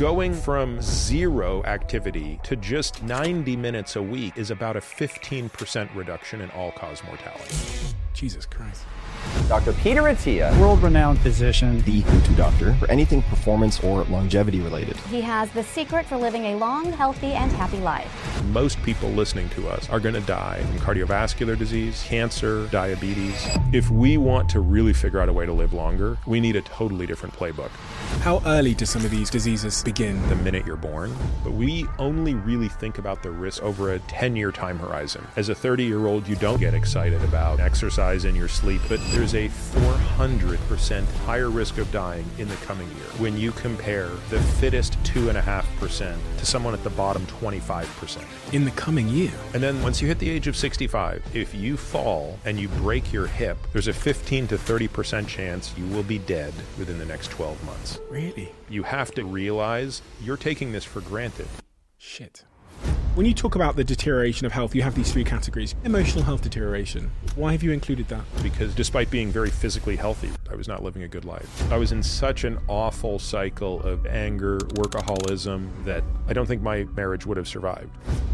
Going from zero activity to just 90 minutes a week is about a 15% reduction in all cause mortality. Jesus Christ. Dr. Peter Attia, world renowned physician, the go to doctor for anything performance or longevity related. He has the secret for living a long, healthy, and happy life. Most people listening to us are going to die from cardiovascular disease, cancer, diabetes. If we want to really figure out a way to live longer, we need a totally different playbook. How early do some of these diseases begin? The minute you're born. But we only really think about the risk over a 10 year time horizon. As a 30 year old, you don't get excited about exercise in your sleep, but there's a 400% higher risk of dying in the coming year when you compare the fittest 2.5% to someone at the bottom 25%. In the coming year? And then once you hit the age of 65, if you fall and you break your hip, there's a 15 to 30% chance you will be dead within the next 12 months. Really? You have to realize you're taking this for granted. Shit. When you talk about the deterioration of health, you have these three categories. Emotional health deterioration. Why have you included that? Because despite being very physically healthy, I was not living a good life. I was in such an awful cycle of anger, workaholism, that I don't think my marriage would have survived.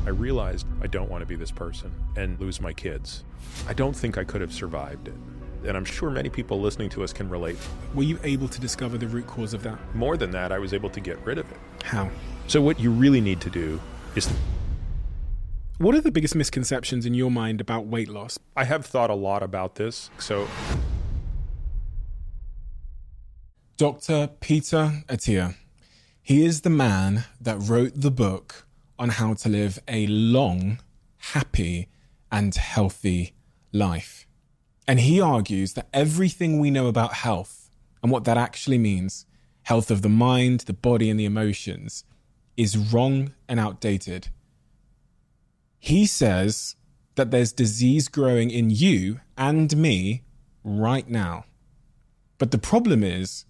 I realized I don't want to be this person and lose my kids. I don't think I could have survived it and I'm sure many people listening to us can relate. Were you able to discover the root cause of that? More than that, I was able to get rid of it. How? So, what you really need to do is. What are the biggest misconceptions in your mind about weight loss? I have thought a lot about this. So, Dr. Peter Attia. He is the man that wrote the book on how to live a long, happy, and healthy life. And he argues that everything we know about health and what that actually means health of the mind, the body, and the emotions is wrong and outdated. He says that there's disease growing in you and me right now. But the problem is,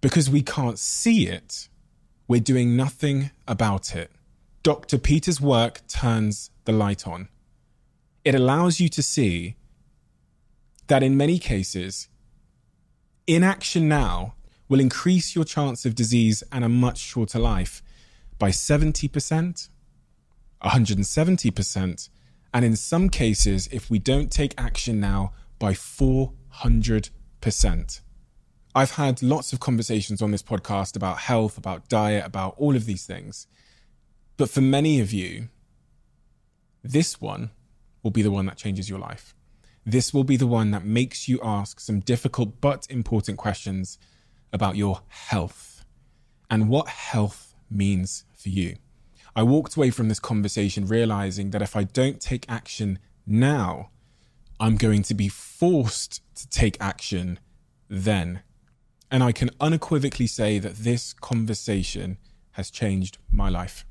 because we can't see it, we're doing nothing about it. Dr. Peter's work turns the light on. It allows you to see that in many cases, inaction now will increase your chance of disease and a much shorter life by 70%, 170%, and in some cases, if we don't take action now, by 400%. I've had lots of conversations on this podcast about health, about diet, about all of these things. But for many of you, this one will be the one that changes your life. This will be the one that makes you ask some difficult but important questions about your health and what health means for you. I walked away from this conversation realizing that if I don't take action now, I'm going to be forced to take action then. And I can unequivocally say that this conversation has changed my life.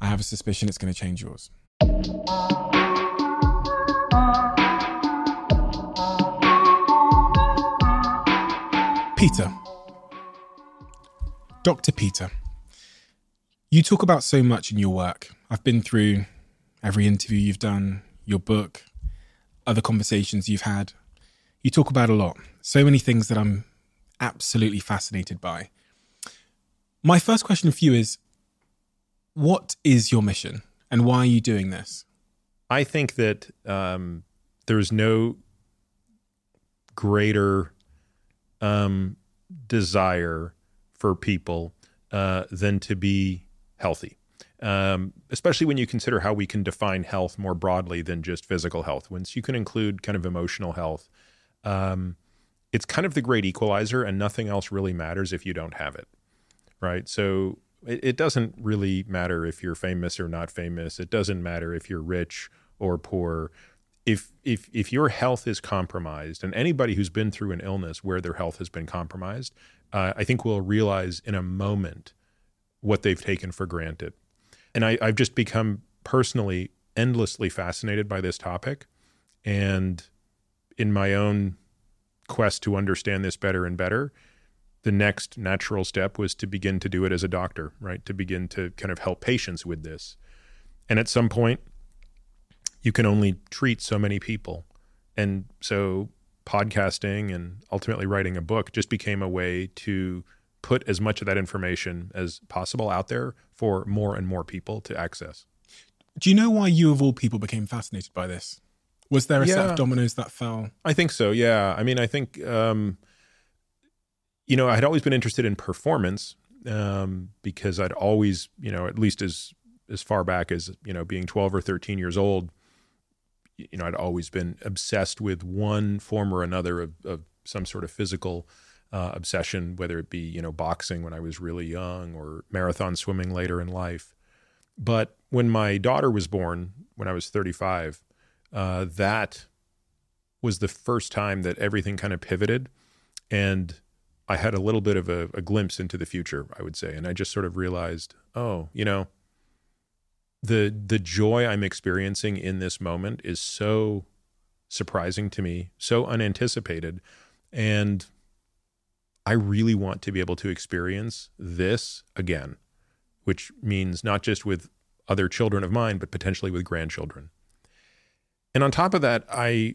I have a suspicion it's going to change yours. Peter. Dr. Peter. You talk about so much in your work. I've been through every interview you've done, your book, other conversations you've had. You talk about a lot. So many things that I'm absolutely fascinated by. My first question for you is what is your mission and why are you doing this? I think that um, there's no greater um, desire for people uh, than to be healthy. Um, especially when you consider how we can define health more broadly than just physical health. Once you can include kind of emotional health, um, it's kind of the great equalizer, and nothing else really matters if you don't have it, right? So it, it doesn't really matter if you're famous or not famous. It doesn't matter if you're rich or poor if if if your health is compromised, and anybody who's been through an illness where their health has been compromised, uh, I think will realize in a moment what they've taken for granted. And I, I've just become personally endlessly fascinated by this topic, and in my own quest to understand this better and better, the next natural step was to begin to do it as a doctor, right? To begin to kind of help patients with this. And at some point, you can only treat so many people. And so podcasting and ultimately writing a book just became a way to put as much of that information as possible out there for more and more people to access. Do you know why you, of all people, became fascinated by this? Was there a set of dominoes that fell? I think so. Yeah. I mean, I think, um, you know, I had always been interested in performance um, because I'd always, you know, at least as as far back as you know, being twelve or thirteen years old, you know, I'd always been obsessed with one form or another of, of some sort of physical uh, obsession, whether it be you know boxing when I was really young or marathon swimming later in life. But when my daughter was born, when I was thirty five, uh, that was the first time that everything kind of pivoted and I had a little bit of a, a glimpse into the future, I would say. And I just sort of realized, oh, you know, the the joy I'm experiencing in this moment is so surprising to me, so unanticipated. And I really want to be able to experience this again, which means not just with other children of mine, but potentially with grandchildren. And on top of that, I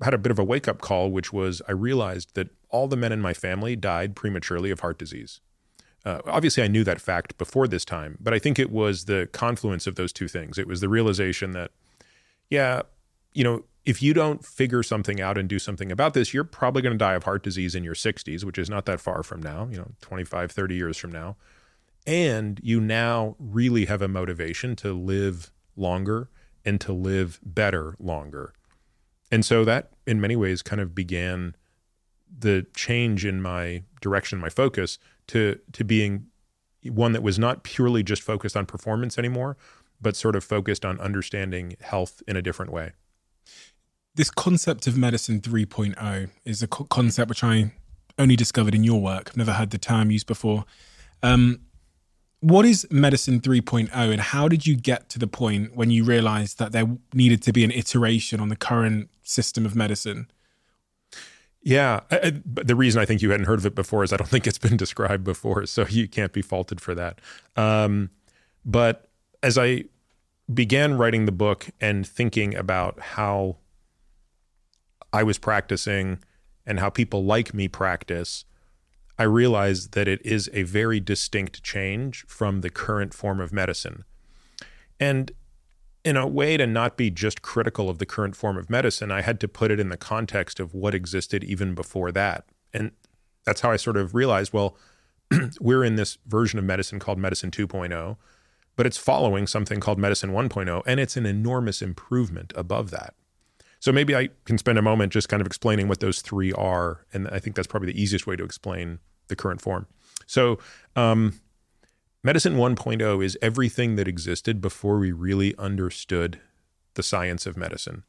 had a bit of a wake up call, which was I realized that all the men in my family died prematurely of heart disease. Uh, obviously, I knew that fact before this time, but I think it was the confluence of those two things. It was the realization that, yeah, you know, if you don't figure something out and do something about this, you're probably going to die of heart disease in your 60s, which is not that far from now, you know, 25, 30 years from now. And you now really have a motivation to live longer and to live better longer. And so that, in many ways, kind of began the change in my direction, my focus to to being one that was not purely just focused on performance anymore, but sort of focused on understanding health in a different way. This concept of medicine 3.0 is a co- concept which I only discovered in your work. I've never heard the term used before. Um, what is medicine 3.0 and how did you get to the point when you realized that there needed to be an iteration on the current system of medicine? Yeah, I, I, the reason I think you hadn't heard of it before is I don't think it's been described before, so you can't be faulted for that. Um, but as I began writing the book and thinking about how I was practicing and how people like me practice, I realized that it is a very distinct change from the current form of medicine. And in a way to not be just critical of the current form of medicine, I had to put it in the context of what existed even before that. And that's how I sort of realized well, we're in this version of medicine called Medicine 2.0, but it's following something called Medicine 1.0, and it's an enormous improvement above that. So maybe I can spend a moment just kind of explaining what those three are. And I think that's probably the easiest way to explain the current form. So, um, Medicine 1.0 is everything that existed before we really understood the science of medicine.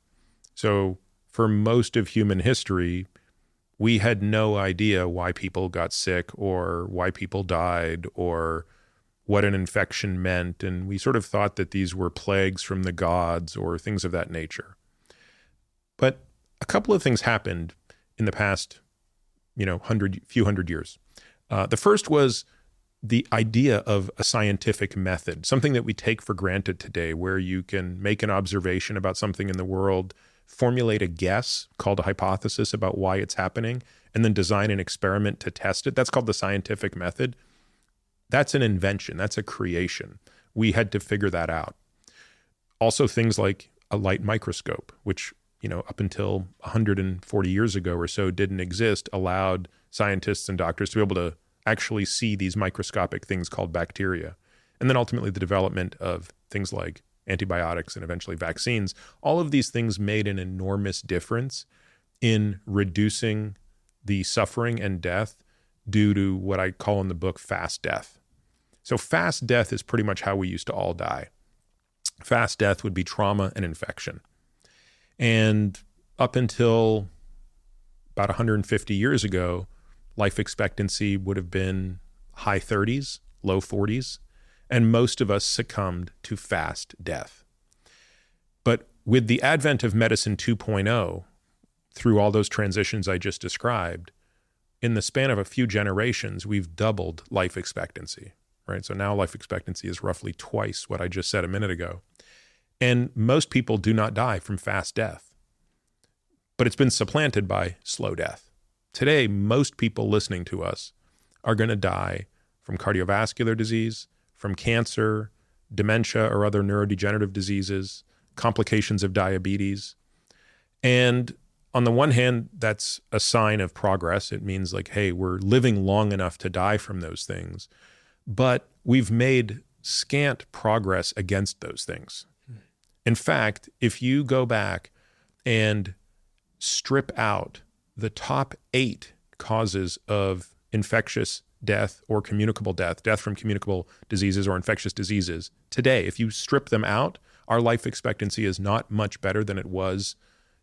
So, for most of human history, we had no idea why people got sick or why people died or what an infection meant. And we sort of thought that these were plagues from the gods or things of that nature. But a couple of things happened in the past, you know, hundred, few hundred years. Uh, the first was the idea of a scientific method, something that we take for granted today, where you can make an observation about something in the world, formulate a guess called a hypothesis about why it's happening, and then design an experiment to test it. That's called the scientific method. That's an invention, that's a creation. We had to figure that out. Also, things like a light microscope, which you know, up until 140 years ago or so didn't exist, allowed scientists and doctors to be able to actually see these microscopic things called bacteria. And then ultimately the development of things like antibiotics and eventually vaccines. All of these things made an enormous difference in reducing the suffering and death due to what I call in the book fast death. So, fast death is pretty much how we used to all die. Fast death would be trauma and infection. And up until about 150 years ago, life expectancy would have been high 30s, low 40s, and most of us succumbed to fast death. But with the advent of medicine 2.0, through all those transitions I just described, in the span of a few generations, we've doubled life expectancy, right? So now life expectancy is roughly twice what I just said a minute ago. And most people do not die from fast death, but it's been supplanted by slow death. Today, most people listening to us are going to die from cardiovascular disease, from cancer, dementia, or other neurodegenerative diseases, complications of diabetes. And on the one hand, that's a sign of progress. It means, like, hey, we're living long enough to die from those things. But we've made scant progress against those things. In fact, if you go back and strip out the top eight causes of infectious death or communicable death, death from communicable diseases or infectious diseases, today, if you strip them out, our life expectancy is not much better than it was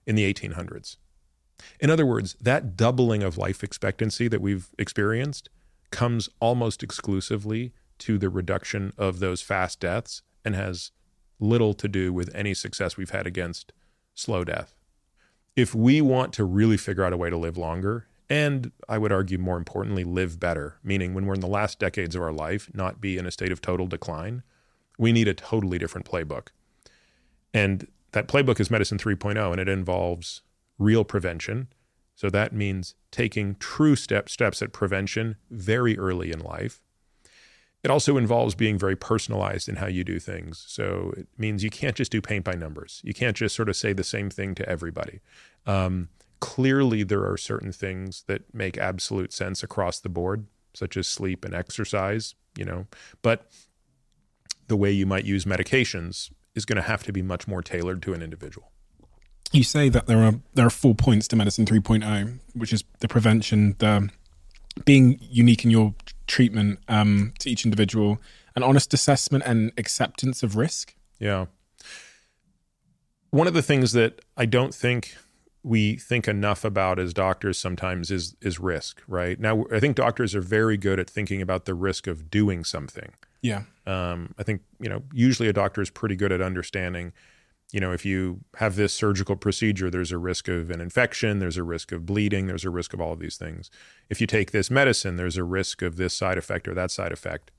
in the 1800s. In other words, that doubling of life expectancy that we've experienced comes almost exclusively to the reduction of those fast deaths and has little to do with any success we've had against slow death. If we want to really figure out a way to live longer, and I would argue more importantly, live better, meaning when we're in the last decades of our life, not be in a state of total decline, we need a totally different playbook. And that playbook is Medicine 3.0, and it involves real prevention. So that means taking true step, steps at prevention very early in life. It also involves being very personalized in how you do things. So it means you can't just do paint by numbers. You can't just sort of say the same thing to everybody. Um, clearly, there are certain things that make absolute sense across the board, such as sleep and exercise, you know, but the way you might use medications is going to have to be much more tailored to an individual. You say that there are there are four points to medicine 3.0, which is the prevention, the being unique in your treatment um, to each individual, an honest assessment and acceptance of risk. Yeah. One of the things that I don't think we think enough about as doctors sometimes is is risk, right? Now I think doctors are very good at thinking about the risk of doing something. Yeah. Um, I think, you know, usually a doctor is pretty good at understanding you know, if you have this surgical procedure, there's a risk of an infection, there's a risk of bleeding, there's a risk of all of these things. If you take this medicine, there's a risk of this side effect or that side effect.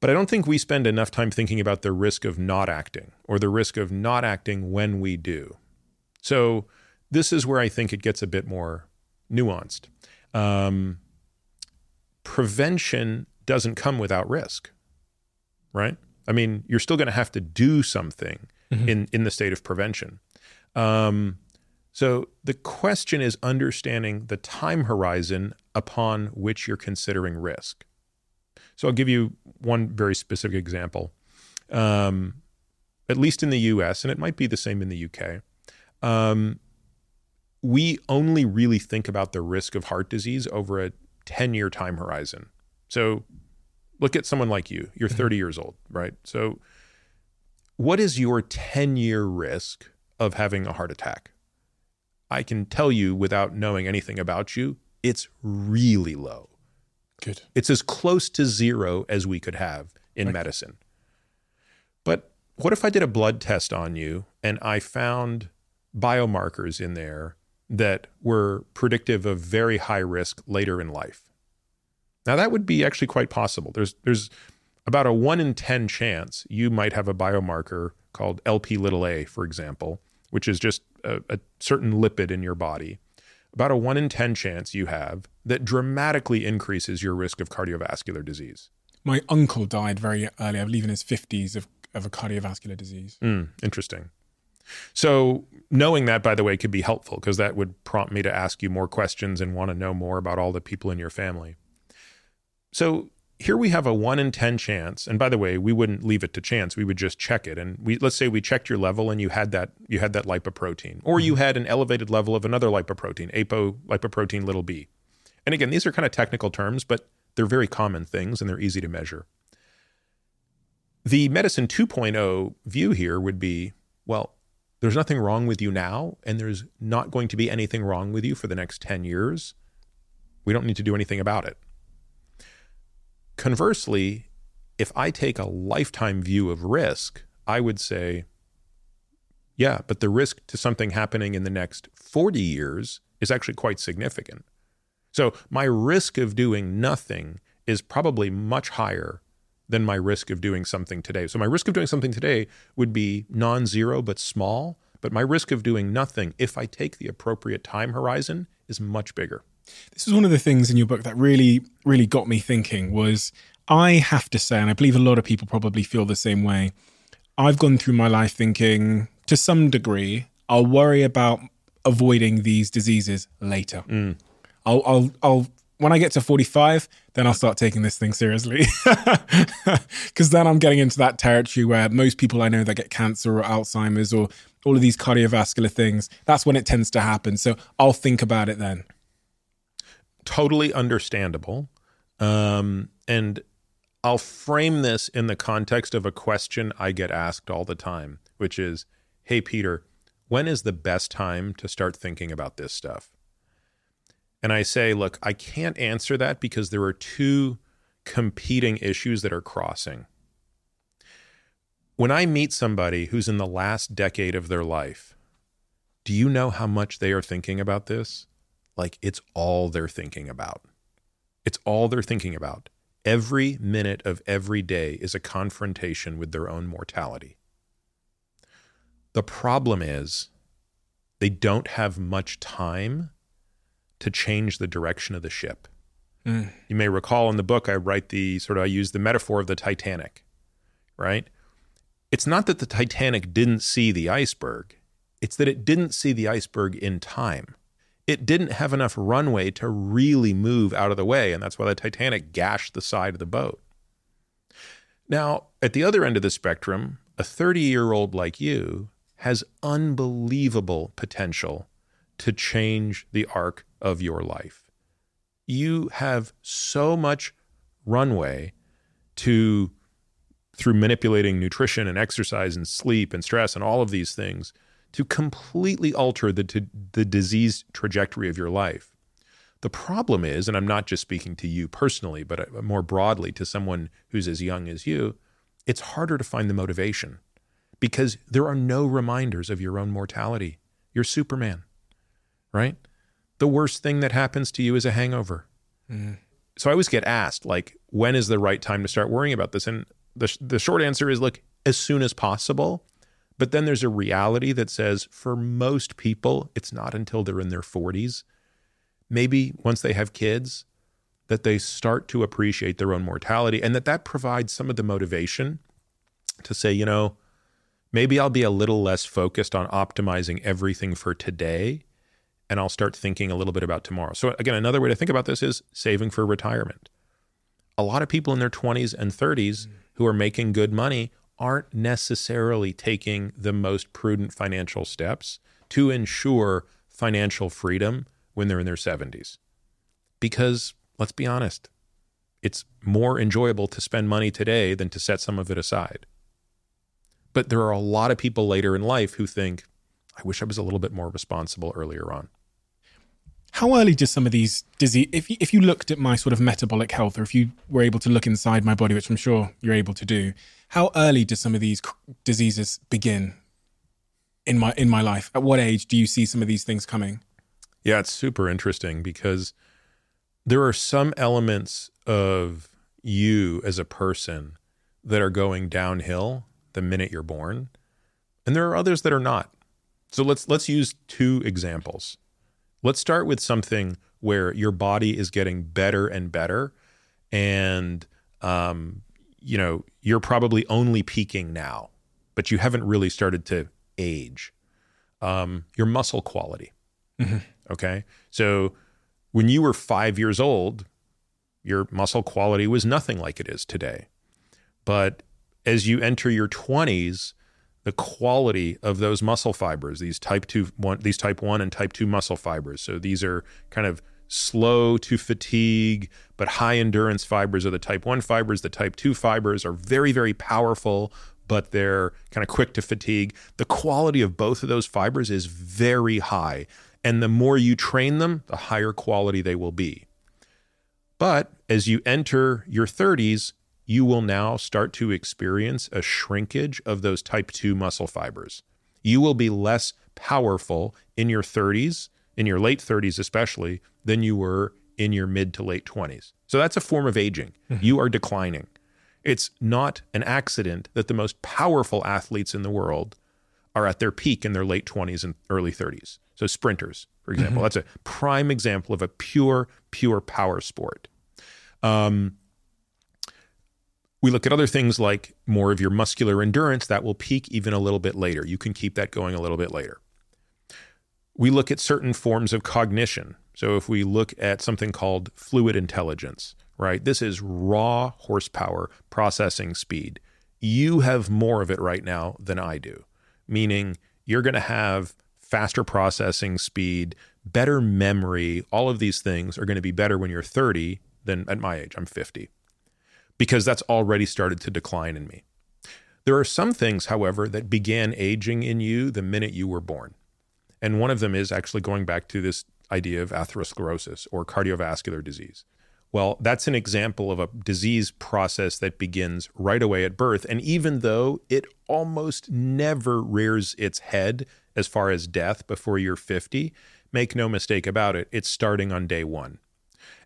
But I don't think we spend enough time thinking about the risk of not acting or the risk of not acting when we do. So, this is where I think it gets a bit more nuanced. Um, prevention doesn't come without risk, right? I mean, you're still going to have to do something mm-hmm. in in the state of prevention. Um, so the question is understanding the time horizon upon which you're considering risk. So I'll give you one very specific example. Um, at least in the U.S., and it might be the same in the U.K. Um, we only really think about the risk of heart disease over a 10 year time horizon. So look at someone like you. You're mm-hmm. 30 years old, right? So what is your 10 year risk of having a heart attack? I can tell you without knowing anything about you, it's really low. Good. It's as close to zero as we could have in okay. medicine. But what if I did a blood test on you and I found biomarkers in there that were predictive of very high risk later in life? Now that would be actually quite possible. There's there's about a 1 in 10 chance you might have a biomarker called LP little a, for example, which is just a, a, certain lipid in your body. About a 1 in 10 chance you have that dramatically increases your risk of cardiovascular disease. My uncle died very early, I believe in his 50s, of, of a cardiovascular disease. Mm, interesting. So, knowing that, by the way, could be helpful because that would prompt me to ask you more questions and want to know more about all the people in your family. So, here we have a 1 in 10 chance and by the way we wouldn't leave it to chance. We would just check it. And we let's say we checked your level and you had that you had that lipoprotein or you mm-hmm. had an elevated level of another lipoprotein apo lipoprotein little b. And again these are kind of technical terms but they're very common things and they're easy to measure. The medicine 2.0 view here would be well there's nothing wrong with you now and there's not going to be anything wrong with you for the next 10 years. We don't need to do anything about it Conversely, if I take a lifetime view of risk, I would say, yeah, but the risk to something happening in the next 40 years is actually quite significant. So my risk of doing nothing is probably much higher than my risk of doing something today. So my risk of doing something today would be non zero but small, but my risk of doing nothing, if I take the appropriate time horizon, is much bigger. This was one of the things in your book that really, really got me thinking was I have to say, and I believe a lot of people probably feel the same way. I've gone through my life thinking to some degree, I'll worry about avoiding these diseases later. Mm. I'll, I'll, I'll, when I get to 45, then I'll start taking this thing seriously. Because then I'm getting into that territory where most people I know that get cancer or Alzheimer's or all of these cardiovascular things, that's when it tends to happen. So I'll think about it then. Totally understandable. Um, and I'll frame this in the context of a question I get asked all the time, which is Hey, Peter, when is the best time to start thinking about this stuff? And I say, Look, I can't answer that because there are two competing issues that are crossing. When I meet somebody who's in the last decade of their life, do you know how much they are thinking about this? Like it's all they're thinking about. It's all they're thinking about. Every minute of every day is a confrontation with their own mortality. The problem is they don't have much time to change the direction of the ship. Mm. You may recall in the book I write the sort of I use the metaphor of the Titanic, right? It's not that the Titanic didn't see the iceberg, it's that it didn't see the iceberg in time. It didn't have enough runway to really move out of the way, and that's why the Titanic gashed the side of the boat. Now, at the other end of the spectrum, a 30 year old like you has unbelievable potential to change the arc of your life. You have so much runway to, through manipulating nutrition and exercise and sleep and stress and all of these things, to completely alter the, the disease trajectory of your life. The problem is, and I'm not just speaking to you personally, but uh, more broadly to someone who's as young as you, it's harder to find the motivation because there are no reminders of your own mortality. You're Superman, right? The worst thing that happens to you is a hangover. So I always get asked, like, when is the right time to start worrying about this? And the, the short answer is, look, as soon as possible. But then there's a reality that says for most people, it's not until they're in their 40s, maybe once they have kids, that they start to appreciate their own mortality and that that provides some of the motivation to say, you know, maybe I'll be a little less focused on optimizing everything for today and I'll start thinking a little bit about tomorrow. So, again, another way to think about this is saving for retirement. A lot of people in their 20s and 30s mm. who are making good money aren't necessarily taking the most prudent financial steps to ensure financial freedom when they're in their 70s. Because let's be honest, it's more enjoyable to spend money today than to set some of it aside. But there are a lot of people later in life who think, I wish I was a little bit more responsible earlier on. How early do some of these disease? If you, if you looked at my sort of metabolic health, or if you were able to look inside my body, which I'm sure you're able to do, how early do some of these diseases begin in my in my life? At what age do you see some of these things coming? Yeah, it's super interesting because there are some elements of you as a person that are going downhill the minute you're born, and there are others that are not. So let's let's use two examples. Let's start with something where your body is getting better and better, and um, you know you're probably only peaking now, but you haven't really started to age. Um, your muscle quality. Okay. So when you were five years old, your muscle quality was nothing like it is today. But as you enter your 20s, the quality of those muscle fibers, these type 2 one, these type 1 and type 2 muscle fibers. So these are kind of slow to fatigue but high endurance fibers are the type 1 fibers. The type 2 fibers are very very powerful but they're kind of quick to fatigue. The quality of both of those fibers is very high. And the more you train them, the higher quality they will be. But as you enter your 30s, you will now start to experience a shrinkage of those type 2 muscle fibers. You will be less powerful in your 30s, in your late 30s especially, than you were in your mid to late 20s. So that's a form of aging. You are declining. It's not an accident that the most powerful athletes in the world are at their peak in their late 20s and early 30s. So, sprinters, for example, that's a prime example of a pure, pure power sport. Um, we look at other things like more of your muscular endurance that will peak even a little bit later. You can keep that going a little bit later. We look at certain forms of cognition. So if we look at something called fluid intelligence, right? This is raw horsepower processing speed. You have more of it right now than I do, meaning you're going to have faster processing speed, better memory. All of these things are going to be better when you're 30 than at my age. I'm 50 because that's already started to decline in me. There are some things, however, that began aging in you the minute you were born. And one of them is actually going back to this idea of atherosclerosis or cardiovascular disease. Well, that's an example of a disease process that begins right away at birth. And even though it almost never rears its head as far as death before you're 50, make no mistake about it, it's starting on day one.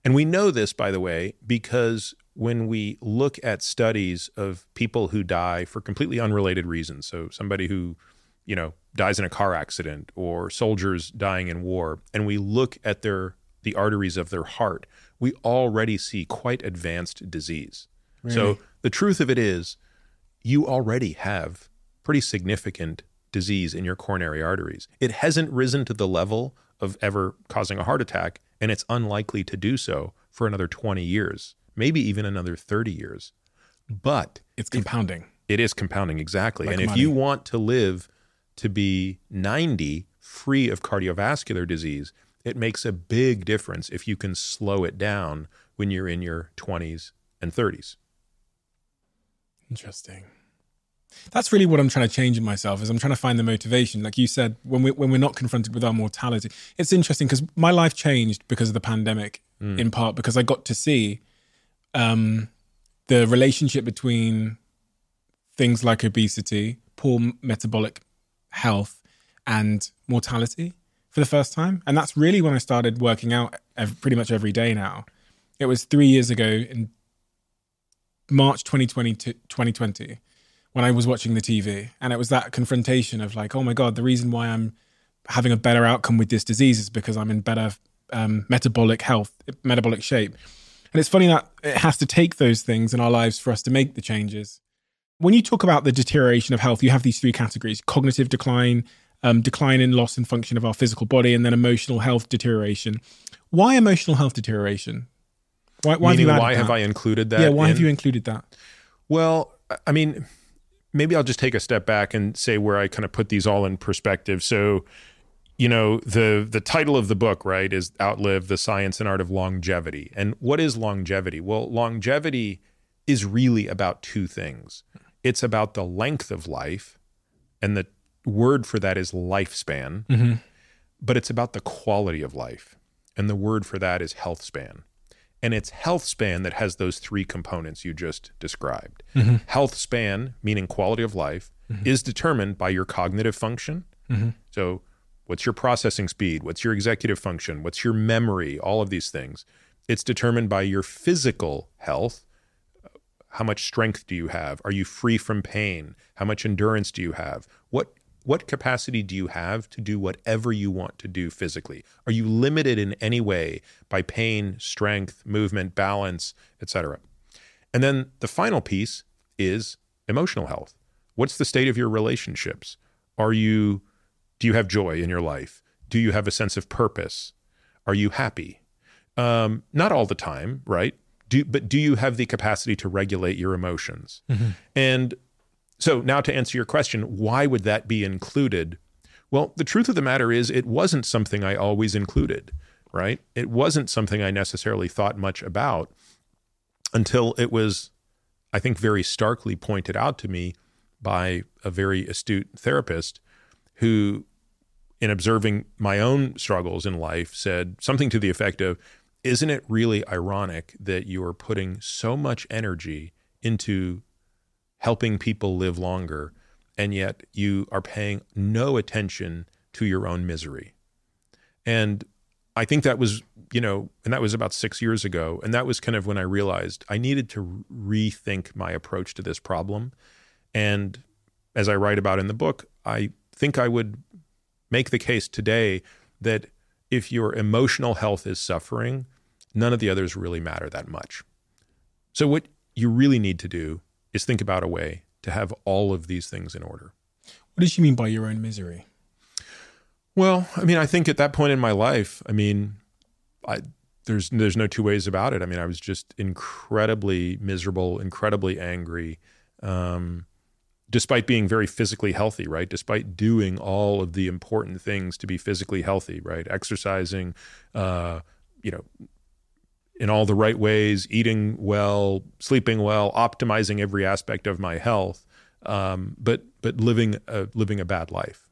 And we know this, by the way, because when we look at studies of people who die for completely unrelated reasons, so somebody who, you know, dies in a car accident or soldiers dying in war, and we look at their the arteries of their heart, we already see quite advanced disease. So the truth of it is, you already have pretty significant disease in your coronary arteries. It hasn't risen to the level of ever causing a heart attack, and it's unlikely to do so for another 20 years, maybe even another 30 years. But It's compounding. it is compounding exactly. Like and if you want to live to be 90 free of cardiovascular disease, it makes a big difference if you can slow it down when you're in your 20s and 30s. Interesting. That's really what I'm trying to change in myself. Is I'm trying to find the motivation. Like you said, when we when we're not confronted with our mortality, it's interesting because my life changed because of the pandemic, in part because I got to see um, the relationship between things like obesity, poor metabolic health, and mortality for the first time. And that's really when I started working out pretty much every day now. It was three years ago in March 2020, to 2020 when I was watching the TV. And it was that confrontation of like, oh my God, the reason why I'm having a better outcome with this disease is because I'm in better um, metabolic health, metabolic shape. And it's funny that it has to take those things in our lives for us to make the changes. When you talk about the deterioration of health, you have these three categories cognitive decline, um, decline in loss and function of our physical body, and then emotional health deterioration. Why emotional health deterioration? Why, why Meaning, have why have? I included that? Yeah, why have you included that? Well, I mean, maybe I'll just take a step back and say where I kind of put these all in perspective. So, you know, the the title of the book, right, is Outlive the Science and Art of Longevity. And what is longevity? Well, longevity is really about two things. It's about the length of life, and the word for that is lifespan. Mm-hmm. But it's about the quality of life. And the word for that is health span. And it's health span that has those three components you just described. Mm-hmm. Health span, meaning quality of life, mm-hmm. is determined by your cognitive function. So, what's your processing speed? What's your executive function? What's your memory? All of these things. It's determined by your physical health. How much strength do you have? Are you free from pain? How much endurance do you have? What what capacity do you have to do whatever you want to do physically? Are you limited in any way by pain, strength, movement, balance, etc.? And then the final piece is emotional health. What's the state of your relationships? Are you do you have joy in your life? Do you have a sense of purpose? Are you happy? Um, not all the time, right? Do, but do you have the capacity to regulate your emotions? And so now to answer your question, why would that be included? Well, the truth of the matter is it wasn't something I always included, right? It wasn't something I necessarily thought much about until it was, I think, very starkly pointed out to me by a very astute therapist who, in observing my own struggles in life, said something to the effect of, Isn't it really ironic that you are putting so much energy into helping people live longer, and yet you are paying no attention to your own misery? And I think that was, you know, and that was about six years ago. And that was kind of when I realized I needed to rethink my approach to this problem. And as I write about in the book, I think I would make the case today that if your emotional health is suffering, none of the others really matter that much. So, what you really need to do is think about a way to have all of these things in order. What did you mean by your own misery? Well, I mean, I think at that point in my life, I mean, I, there's there's no two ways about it. I mean, I was just incredibly miserable, incredibly angry, um, despite being very physically healthy. Right, despite doing all of the important things to be physically healthy. Right, exercising, uh, you know, in all the right ways, eating well, sleeping well, optimizing every aspect of my health, um, but but living a, living a bad life.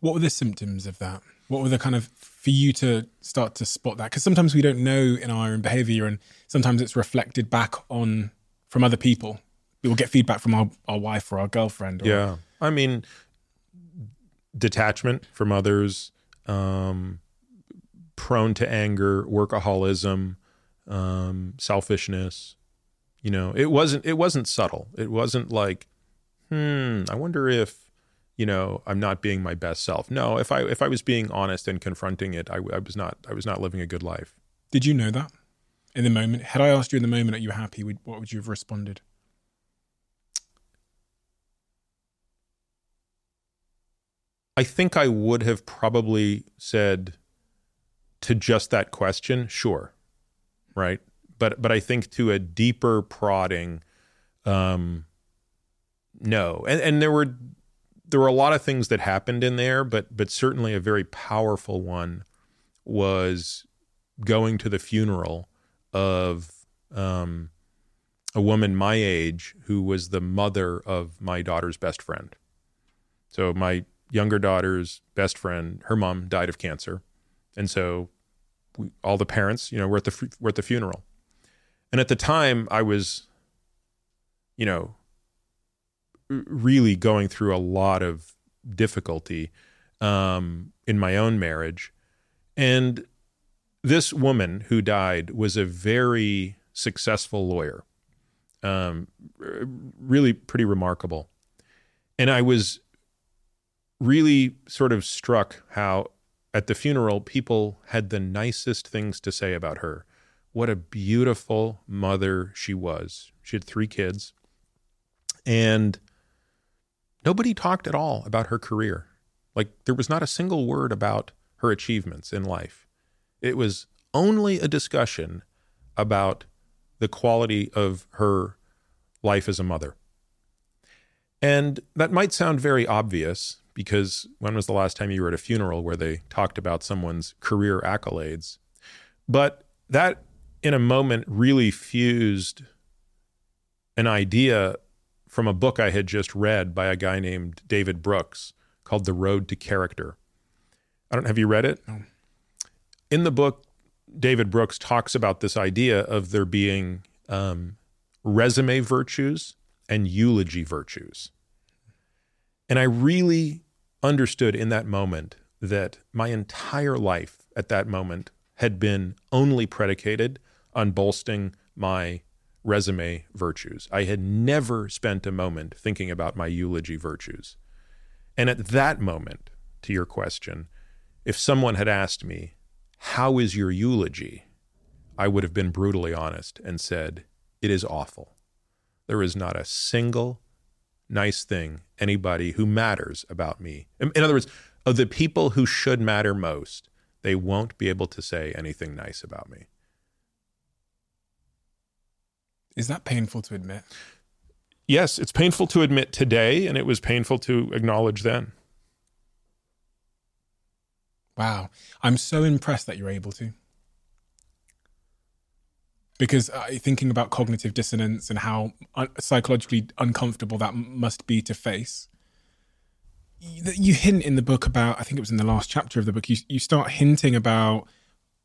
What were the symptoms of that? What were the kind of for you to start to spot that? Because sometimes we don't know in our own behavior, and sometimes it's reflected back on from other people. We will get feedback from our, our wife or our girlfriend. Or, yeah, I mean, detachment from others, um, prone to anger, workaholism, um, selfishness. You know, it wasn't it wasn't subtle. It wasn't like, hmm, I wonder if, you know, I'm not being my best self. No, if I if I was being honest and confronting it, I, I was not I was not living a good life. Did you know that in the moment? Had I asked you in the moment, are you happy? What would you have responded? I think I would have probably said to just that question, sure right? But but I think to a deeper prodding, um, no. And and there were there were a lot of things that happened in there, but but certainly a very powerful one was going to the funeral of um, a woman my age who was the mother of my daughter's best friend. So my younger daughter's best friend, her mom died of cancer, and so we, all the parents, you know, were at the were at the funeral, and at the time I was, you know, really going through a lot of difficulty um, in my own marriage, and this woman who died was a very successful lawyer, um, really pretty remarkable, and I was really sort of struck how at the funeral, people had the nicest things to say about her. What a beautiful mother she was. She had three kids. And nobody talked at all about her career. Like, there was not a single word about her achievements in life. It was only a discussion about the quality of her life as a mother. And that might sound very obvious because when was the last time you were at a funeral where they talked about someone's career accolades? But that, in a moment, really fused an idea from a book I had just read by a guy named David Brooks called The Road to Character. I don't have you read it? No. In the book, David Brooks talks about this idea of there being um, resume virtues and eulogy virtues. And I really understood in that moment that my entire life at that moment had been only predicated on bolstering my resume virtues. I had never spent a moment thinking about my eulogy virtues. And at that moment, to your question, if someone had asked me, How is your eulogy? I would have been brutally honest and said, It is awful. There is not a single nice thing anybody who matters about me. In, in, other words, of the people who should matter most, they won't be able to say anything nice about me. Is that painful to admit? Yes, it's painful to admit today, and it was painful to acknowledge then. Wow. I'm so impressed that you're able to because uh, thinking about cognitive dissonance and how un- psychologically uncomfortable that m- must be to face you, you, hint in the book about i think it was in the last chapter of the book you, you start hinting about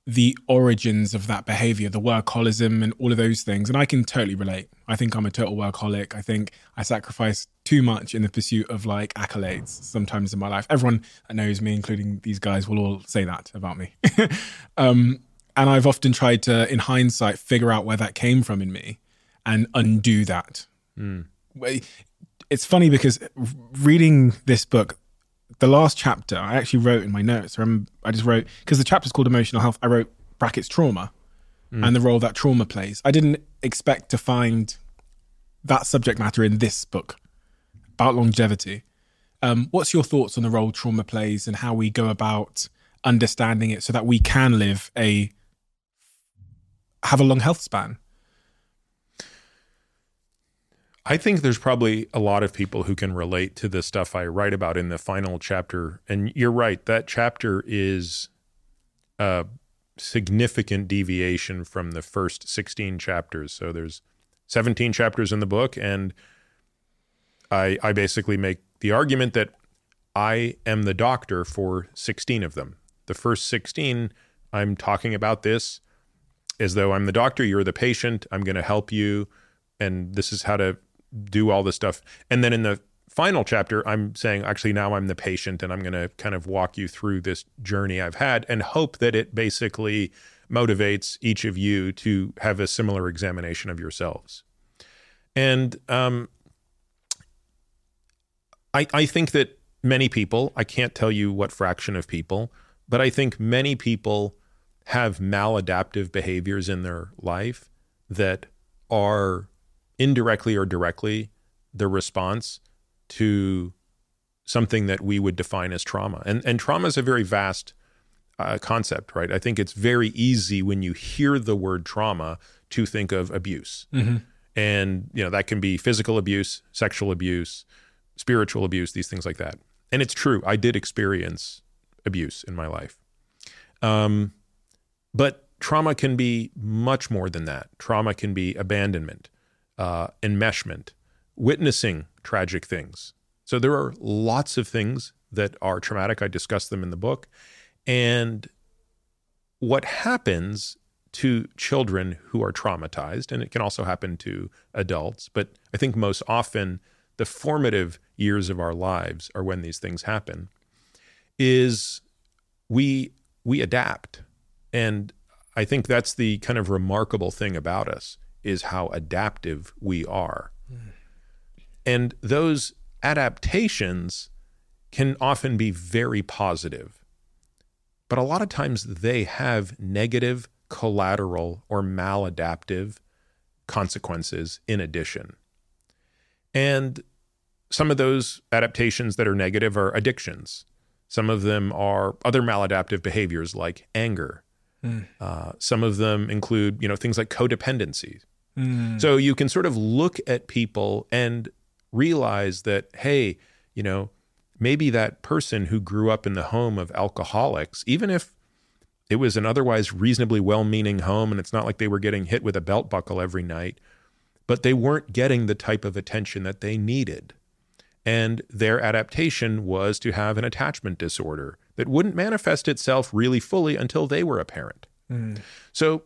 the origins of that behavior the workaholism and all of those things. And i can totally relate. I think i'm a total workaholic. I think i sacrifice too much in the pursuit of like accolades sometimes in my life. Everyone that knows me including these guys will all say that about me. Um, and I've often tried to, in hindsight, figure out where that came from in me and undo that. Mm. It's funny because reading this book, the last chapter, I actually wrote in my notes. I, remember, I just wrote because the chapter's called emotional health. I wrote brackets trauma and the role that trauma plays. I didn't expect to find that subject matter in this book about longevity. Um, what's your thoughts on the role trauma plays and how we go about understanding it so that we can live a have a long health span? I think there's probably a lot of people who can relate to the stuff I write about in the final chapter. And you're right, that chapter is a significant deviation from the first 16 chapters. So there's 17 chapters in the book, and I, I basically make the argument that I am the doctor for 16 of them. The first 16, I'm talking about this as though I'm the doctor, you're the patient, I'm going to help you, and this is how to do all this stuff. And then in the final chapter, I'm saying, actually, now I'm the patient and I'm going to kind of walk you through this journey I've had and hope that it basically motivates each of you to have a similar examination of yourselves. And um, I, I think that many people, I can't tell you what fraction of people, but I think many people have maladaptive behaviors in their life that are indirectly or directly the response to something that we would define as trauma. And and trauma is a very vast uh, concept, right? I think it's very easy when you hear the word trauma to think of abuse, and you know that can be physical abuse, sexual abuse, spiritual abuse, these things like that. And it's true, I did experience abuse in my life. Um, but trauma can be much more than that. Trauma can be abandonment, uh, enmeshment, witnessing tragic things. So there are lots of things that are traumatic. I discuss them in the book. And what happens to children who are traumatized, and it can also happen to adults, but I think most often the formative years of our lives are when these things happen, is we we adapt. And I think that's the kind of remarkable thing about us is how adaptive we are. Hmm. And those adaptations can often be very positive. But a lot of times they have negative, collateral, or maladaptive consequences in addition. And some of those adaptations that are negative are addictions. Some of them are other maladaptive behaviors like anger. Uh, some of them include, you know, things like codependency. So you can sort of look at people and realize that, hey, you know, maybe that person who grew up in the home of alcoholics, even if it was an otherwise reasonably well meaning home and it's not like they were getting hit with a belt buckle every night, but they weren't getting the type of attention that they needed. And their adaptation was to have an attachment disorder that wouldn't manifest itself really fully until they were a parent. Mm. So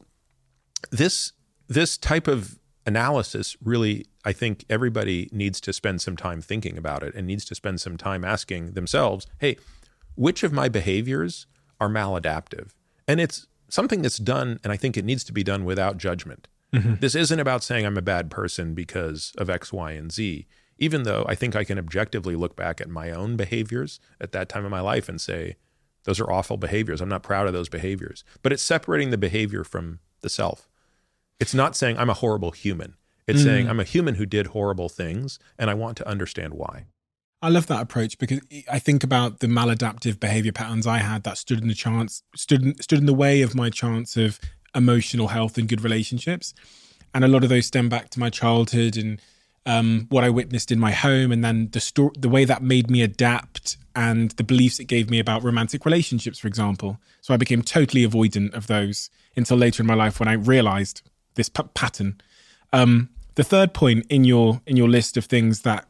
this this type of analysis really I think everybody needs to spend some time thinking about it and needs to spend some time asking themselves, hey, which of my behaviors are maladaptive? And it's something that's done and I think it needs to be done without judgment. Mm-hmm. This isn't about saying I'm a bad person because of X, Y, and Z, even though I think I can objectively look back at my own behaviors at that time of my life and say, those are awful behaviors. I'm not proud of those behaviors. But it's separating the behavior from the self. It's not saying I'm a horrible human. It's mm. saying I'm a human who did horrible things and I want to understand why. I love that approach because I think about the maladaptive behavior patterns I had that stood in the chance stood in, stood in the way of my chance of emotional health and good relationships, and a lot of those stem back to my childhood and um, what I witnessed in my home, and then the sto- the way that made me adapt and the beliefs it gave me about romantic relationships, for example. So I became totally avoidant of those until later in my life when I realized this p- pattern. Um, the third point in your in your list of things that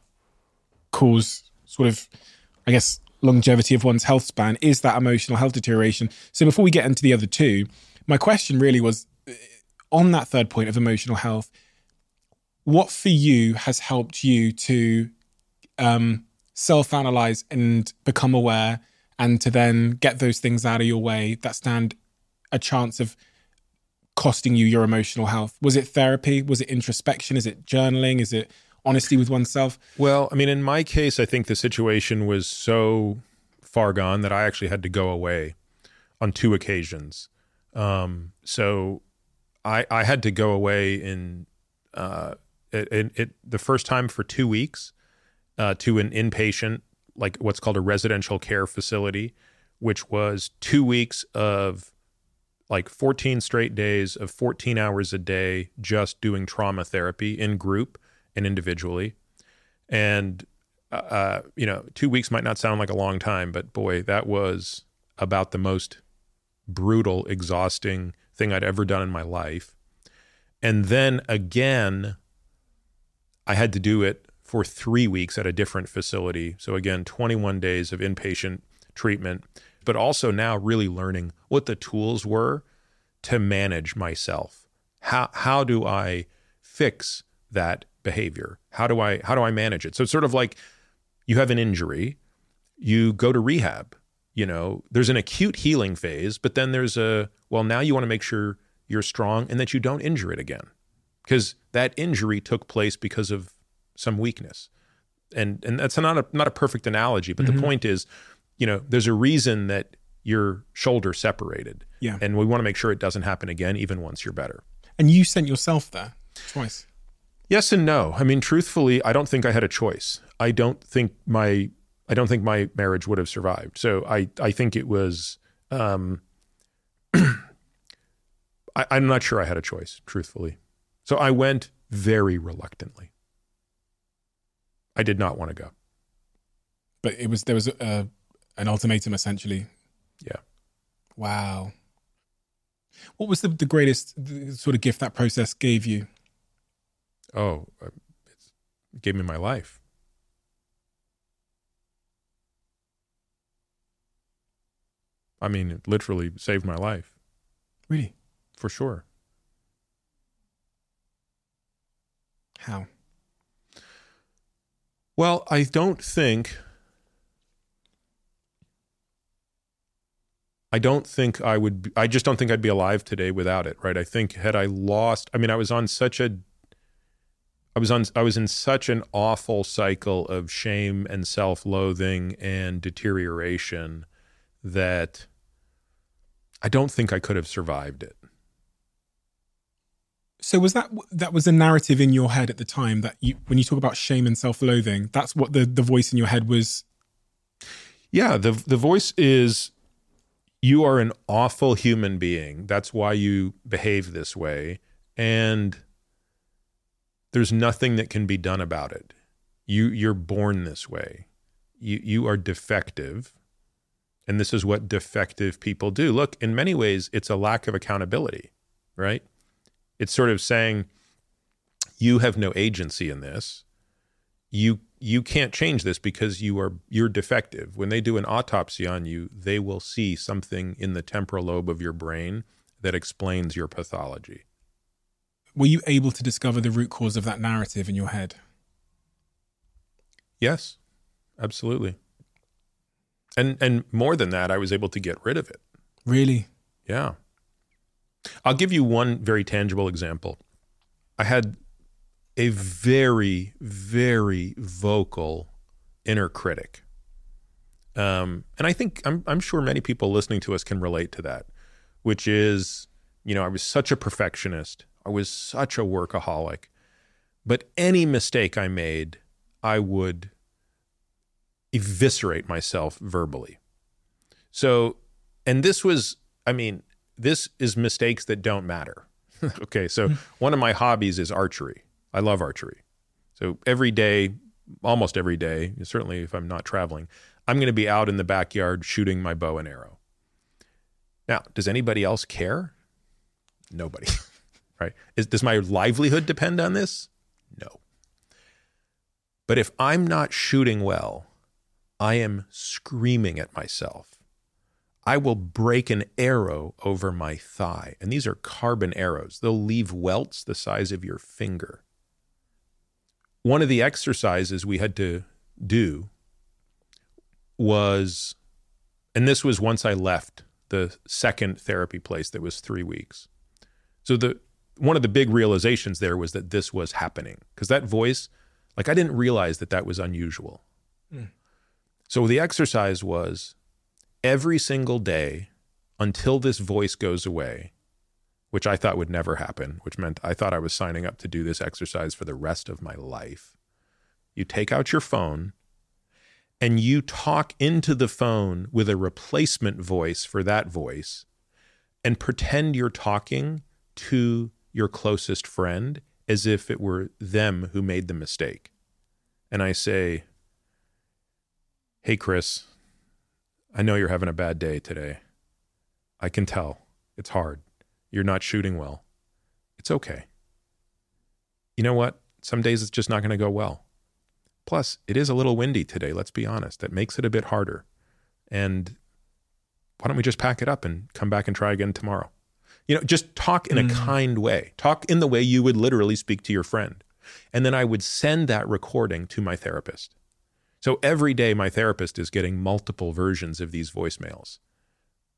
cause sort of, I guess, longevity of one's health span is that emotional health deterioration. So before we get into the other two, my question really was uh, on that third point of emotional health, what for you has helped you to um, self analyze and become aware and to then get those things out of your way that stand a chance of costing you your emotional health? Was it therapy? Was it introspection? Is it journaling? Is it honesty with oneself? Well, I mean, in my case, I think the situation was so far gone that I actually had to go away on two occasions. Um, so I I had to go away in uh, it, it, it the first time for two weeks uh, to an inpatient like what's called a residential care facility, which was two weeks of like 14 straight days of 14 hours a day just doing trauma therapy in group and individually. And, uh, uh, you know, two weeks might not sound like a long time, but boy, that was about the most brutal, exhausting thing I'd ever done in my life. And then again, I had to do it for three weeks at a different facility. So, again, 21 days of inpatient treatment, but also now really learning what the tools were to manage myself. How, how do I fix that behavior? How do I how do I manage it? So it's sort of like you have an injury, you go to rehab. You know, there's an acute healing phase, but then there's a well, now you want to make sure you're strong and that you don't injure it again. Because that injury took place because of some weakness. And and that's not a not a perfect analogy, but mm-hmm. the point is, you know, there's a reason that your shoulder separated. Yeah. And we want to make sure it doesn't happen again, even once you're better. And you sent yourself there twice. Yes and no. I mean, truthfully, I don't think I had a choice. I don't think my I don't think my marriage would have survived. So I I think it was um I, I'm not sure I had a choice, truthfully. So I went very reluctantly. I did not want to go. But it was there was a, an ultimatum essentially. Yeah. Wow. What was the, the greatest the sort of gift that process gave you? Oh, uh, it gave me my life. I mean, it literally saved my life. Really? For sure. How? Well, I don't think. I don't think I would. Be, I just don't think I'd be alive today without it. Right? I think had I lost. I mean, I was on such a. I was on. I was in such an awful cycle of shame and self-loathing and deterioration that I don't think I could have survived it. So was that that was a narrative in your head at the time that you when you talk about shame and self-loathing, that's what the the voice in your head was Yeah, the the voice is you are an awful human being. That's why you behave this way and there's nothing that can be done about it. You you're born this way. You you are defective. And this is what defective people do. Look, in many ways it's a lack of accountability, right? It's sort of saying you have no agency in this. You you can't change this because you are you're defective. When they do an autopsy on you, they will see something in the temporal lobe of your brain that explains your pathology. Were you able to discover the root cause of that narrative in your head? Yes, absolutely. And and more than that, I was able to get rid of it. Really? Yeah. I'll give you one very tangible example. I had a very, very vocal inner critic. Um, and I think I'm, I'm sure many people listening to us can relate to that, which is, you know, I was such a perfectionist. I was such a workaholic. But any mistake I made, I would eviscerate myself verbally. So, and this was, I mean, this is mistakes that don't matter. okay, so one of my hobbies is archery. I love archery. So every day, almost every day, certainly if I'm not traveling, I'm going to be out in the backyard shooting my bow and arrow. Now, does anybody else care? Nobody. right? Is, does my livelihood depend on this? No. But if I'm not shooting well, I am screaming at myself I will break an arrow over my thigh. And these are carbon arrows. They'll leave welts the size of your finger. One of the exercises we had to do was, and this was once I left the second therapy place that was three weeks. So the one of the big realizations there was that this was happening because that voice, like I didn't realize that that was unusual. Mm. So the exercise was every single day until this voice goes away, which I thought would never happen, which meant I thought I was signing up to do this exercise for the rest of my life. You take out your phone and you talk into the phone with a replacement voice for that voice and pretend you're talking to your closest friend as if it were them who made the mistake. And I say, Hey, Chris, I know you're having a bad day today. I can tell. It's hard. You're not shooting well. It's okay. You know what? Some days it's just not going to go well. Plus, it is a little windy today, let's be honest. That makes it a bit harder. And why don't we just pack it up and come back and try again tomorrow? You know, just talk in a mm. kind way. Talk in the way you would literally speak to your friend. And then I would send that recording to my therapist. So every day, my therapist is getting multiple versions of these voicemails.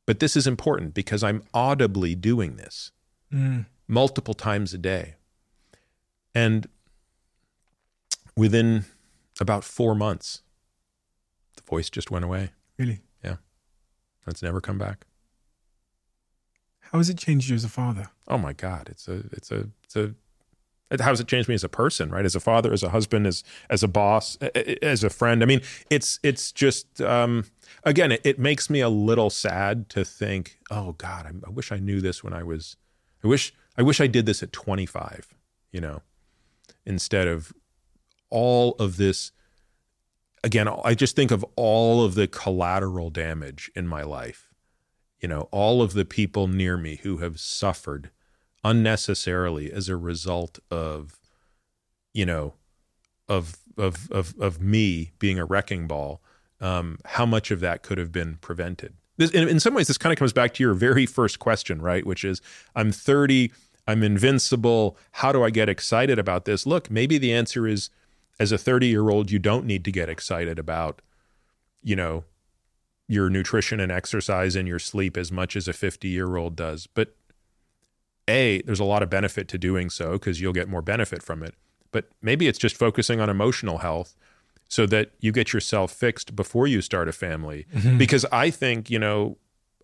But this is important because I'm audibly doing this mm. multiple times a day. And within about four months, the voice just went away. Really? Yeah. It's never come back. How has it changed you as a father? Oh my God. It's a, it's a, it's a, how has it changed me as a person, right? As a father, as a husband, as, as a boss, as a friend. I mean, it's, it's just, um, again, it, it makes me a little sad to think, oh God, I, I wish I knew this when I was, I wish, I wish I did this at 25, you know, instead of all of this again i just think of all of the collateral damage in my life you know all of the people near me who have suffered unnecessarily as a result of you know of of of of me being a wrecking ball um, how much of that could have been prevented? This, in, in some ways this kind of comes back to your very first question right? Which is i'm 30 i'm invincible how do i get excited about this? Look maybe the answer is as a 30 year old, you don't need to get excited about, you know, your nutrition and exercise and your sleep as much as a 50 year old does. But A, there's a lot of benefit to doing so because you'll get more benefit from it. But maybe it's just focusing on emotional health so that you get yourself fixed before you start a family. Mm-hmm. Because I think, you know,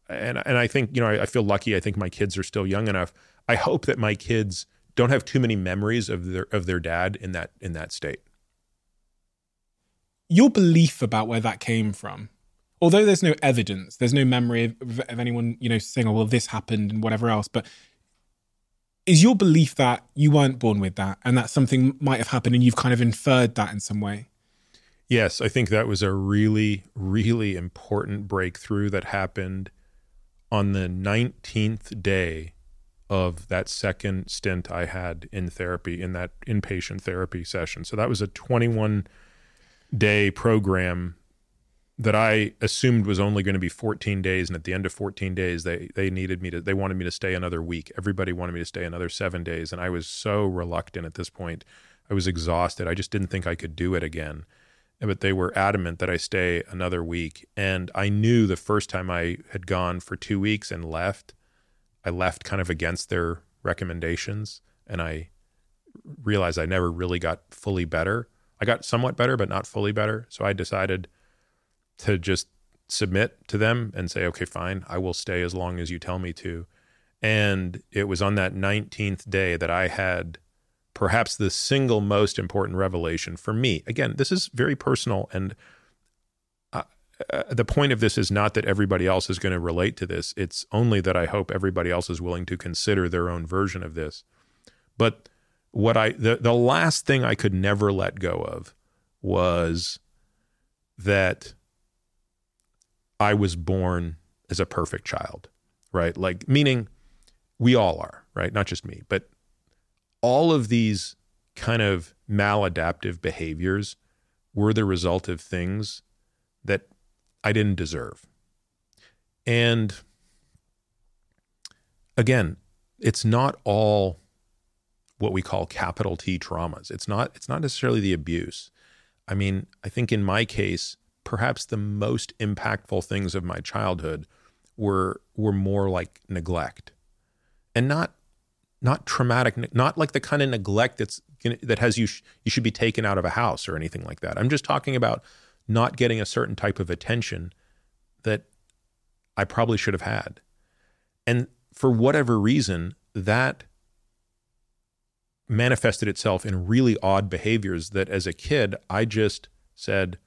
and, and I think, you know, I, I feel lucky. I think my kids are still young enough. I hope that my kids don't have too many memories of their of their dad in that in that state your belief about where that came from although there's no evidence there's no memory of, of, anyone you know saying oh well this happened and whatever else but is your belief that you weren't born with that and that something might have happened and you've kind of inferred that in some way? Yes i think that was a really really important breakthrough that happened on the 19th day of that second stint i had in therapy in that inpatient therapy session. So that was a 21 day program that I assumed was only going to be 14 days. And at the end of 14 days, they, they needed me to, they wanted me to stay another week. Everybody wanted me to stay another seven days. And I was so reluctant at this point. I was exhausted. I just didn't think I could do it again. But they were adamant that I stay another week. And I knew the first time I had gone for two weeks and left, I left kind of against their recommendations. And I realized I never really got fully better. I got somewhat better, but not fully better. So I decided to just submit to them and say, okay, fine, I will stay as long as you tell me to. And it was on that 19th day that I had perhaps the single most important revelation for me. Again, this is very personal. And uh, uh, the point of this is not that everybody else is going to relate to this. It's only that I hope everybody else is willing to consider their own version of this. But what I the, the last thing I could never let go of was that I was born as a perfect child, right? Like meaning we all are, right? Not just me, but all of these kind of maladaptive behaviors were the result of things that I didn't deserve. And again, it's not all what we call capital T traumas. It's not it's not necessarily the abuse. I mean, I think in my case, perhaps the most impactful things of my childhood were were more like neglect. And not not traumatic not like the kind of neglect that's that has you sh- you should be taken out of a house or anything like that. I'm just talking about not getting a certain type of attention that I probably should have had. And for whatever reason, that manifested itself in really odd behaviors that as a kid, I just said,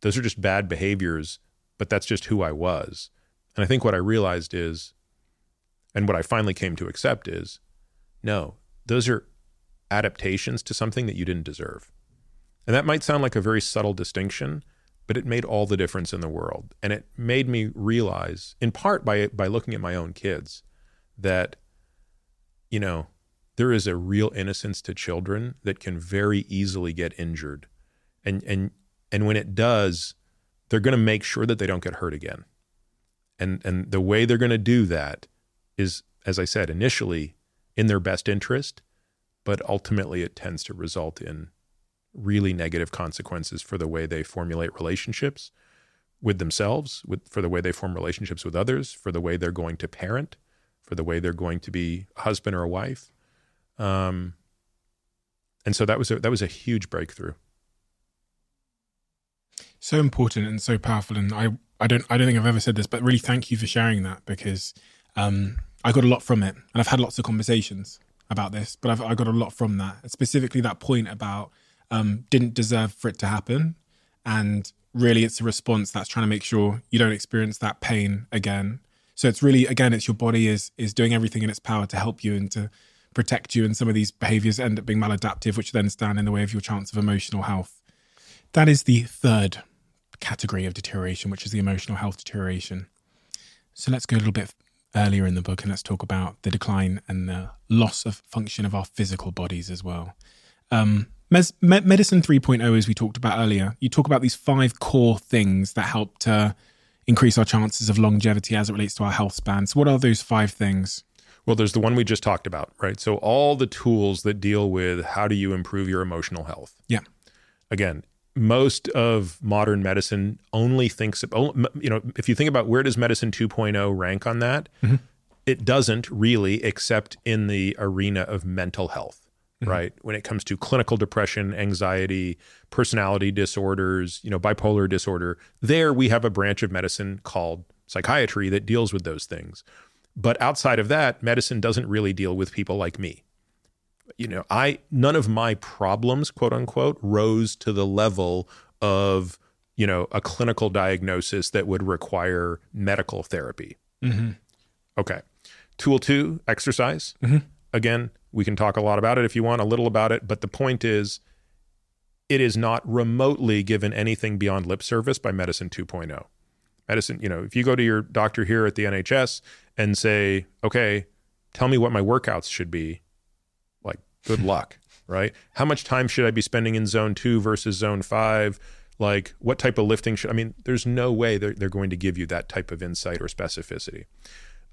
those are just bad behaviors, but that's just who I was. And I think what I realized is, and what I finally came to accept is, no, those are adaptations to something that you didn't deserve. And that might sound like a very subtle distinction, but it made all the difference in the world. And it made me realize, in part by by looking at my own kids, that, you know, there is a real innocence to children that can very easily get injured. And and and when it does, they're going to make sure that they don't get hurt again. And and the way they're going to do that is as I said initially in their best interest, but ultimately it tends to result in really negative consequences for the way they formulate relationships with themselves, with for the way they form relationships with others, for the way they're going to parent, for the way they're going to be a husband or a wife. Um, and so that was a, that was a huge breakthrough. So important and so powerful, and I I don't I don't think I've ever said this, but really thank you for sharing that because um, I got a lot from it, and I've had lots of conversations about this, but I've I got a lot from that, specifically that point about um, didn't deserve for it to happen, and really it's a response that's trying to make sure you don't experience that pain again. So it's really again, it's your body is is doing everything in its power to help you and to protect you, and some of these behaviors end up being maladaptive, which then stand in the way of your chance of emotional health. That is the third category of deterioration, which is the emotional health deterioration. So let's go a little bit earlier in the book and let's talk about the decline and the loss of function of our physical bodies as well. Um, mes- me- medicine 3.0, as we talked about earlier, you talk about these five core things that help to increase our chances of longevity as it relates to our health span. So, what are those five things? Well, there's the one we just talked about, right? So, all the tools that deal with how do you improve your emotional health. Yeah. Again, most of modern medicine only thinks, you know, if you think about where does medicine 2.0 rank on that, mm-hmm. it doesn't really, except in the arena of mental health. Mm-hmm. right when it comes to clinical depression anxiety personality disorders you know bipolar disorder there we have a branch of medicine called psychiatry that deals with those things but outside of that medicine doesn't really deal with people like me you know i none of my problems quote unquote rose to the level of you know a clinical diagnosis that would require medical therapy mm-hmm. okay tool two exercise mm-hmm. again we can talk a lot about it if you want, a little about it. But the point is, it is not remotely given anything beyond lip service by Medicine 2.0. Medicine, you know, if you go to your doctor here at the NHS and say, okay, tell me what my workouts should be, good luck, right? How much time should I be spending in zone two versus zone five? Like, what type of lifting should I mean? There's no way they're, they're going to give you that type of insight or specificity.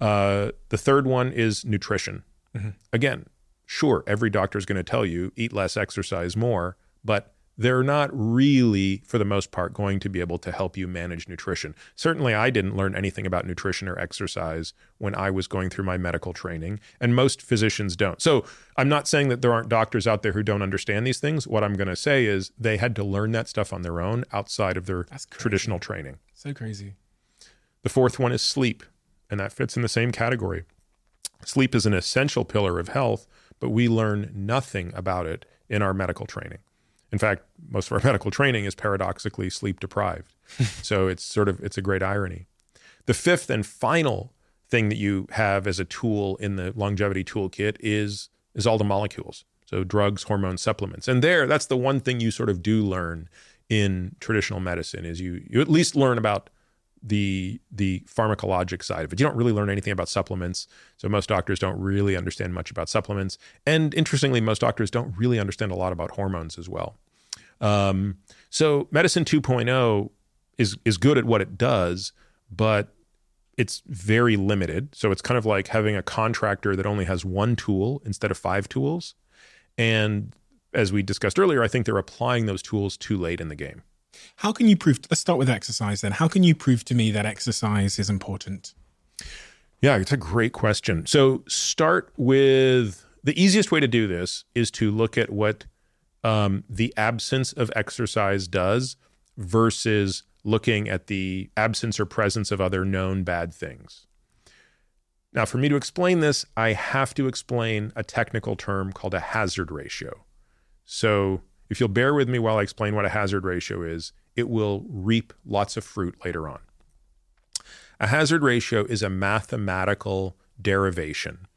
Uh, the third one is nutrition. Mm-hmm. Again, sure, every doctor is going to tell you eat less, exercise more, but they're not really, for the most part, going to be able to help you manage nutrition. Certainly, I didn't learn anything about nutrition or exercise when I was going through my medical training, and most physicians don't. So, I'm not saying that there aren't doctors out there who don't understand these things. What I'm going to say is they had to learn that stuff on their own outside of their traditional training. So crazy. The fourth one is sleep, and that fits in the same category. Sleep is an essential pillar of health but we learn nothing about it in our medical training. In fact, most of our medical training is paradoxically sleep deprived. so it's sort of it's a great irony. The fifth and final thing that you have as a tool in the longevity toolkit is is all the molecules. So drugs, hormones, supplements. And there that's the one thing you sort of do learn in traditional medicine is you you at least learn about the the pharmacologic side of it. You don't really learn anything about supplements, so most doctors don't really understand much about supplements. And interestingly, most doctors don't really understand a lot about hormones as well. Um, so medicine 2.0 is is good at what it does, but it's very limited. So it's kind of like having a contractor that only has one tool instead of five tools. And as we discussed earlier, I think they're applying those tools too late in the game. How can you prove? Let's start with exercise then. How can you prove to me that exercise is important? Yeah, it's a great question. So start with the easiest way to do this is to look at what um, the absence of exercise does versus looking at the absence or presence of other known bad things. Now, for me to explain this, I have to explain a technical term called a hazard ratio. So, if you'll bear with me while I explain what a hazard ratio is, it will reap lots of fruit later on. A hazard ratio is a mathematical derivation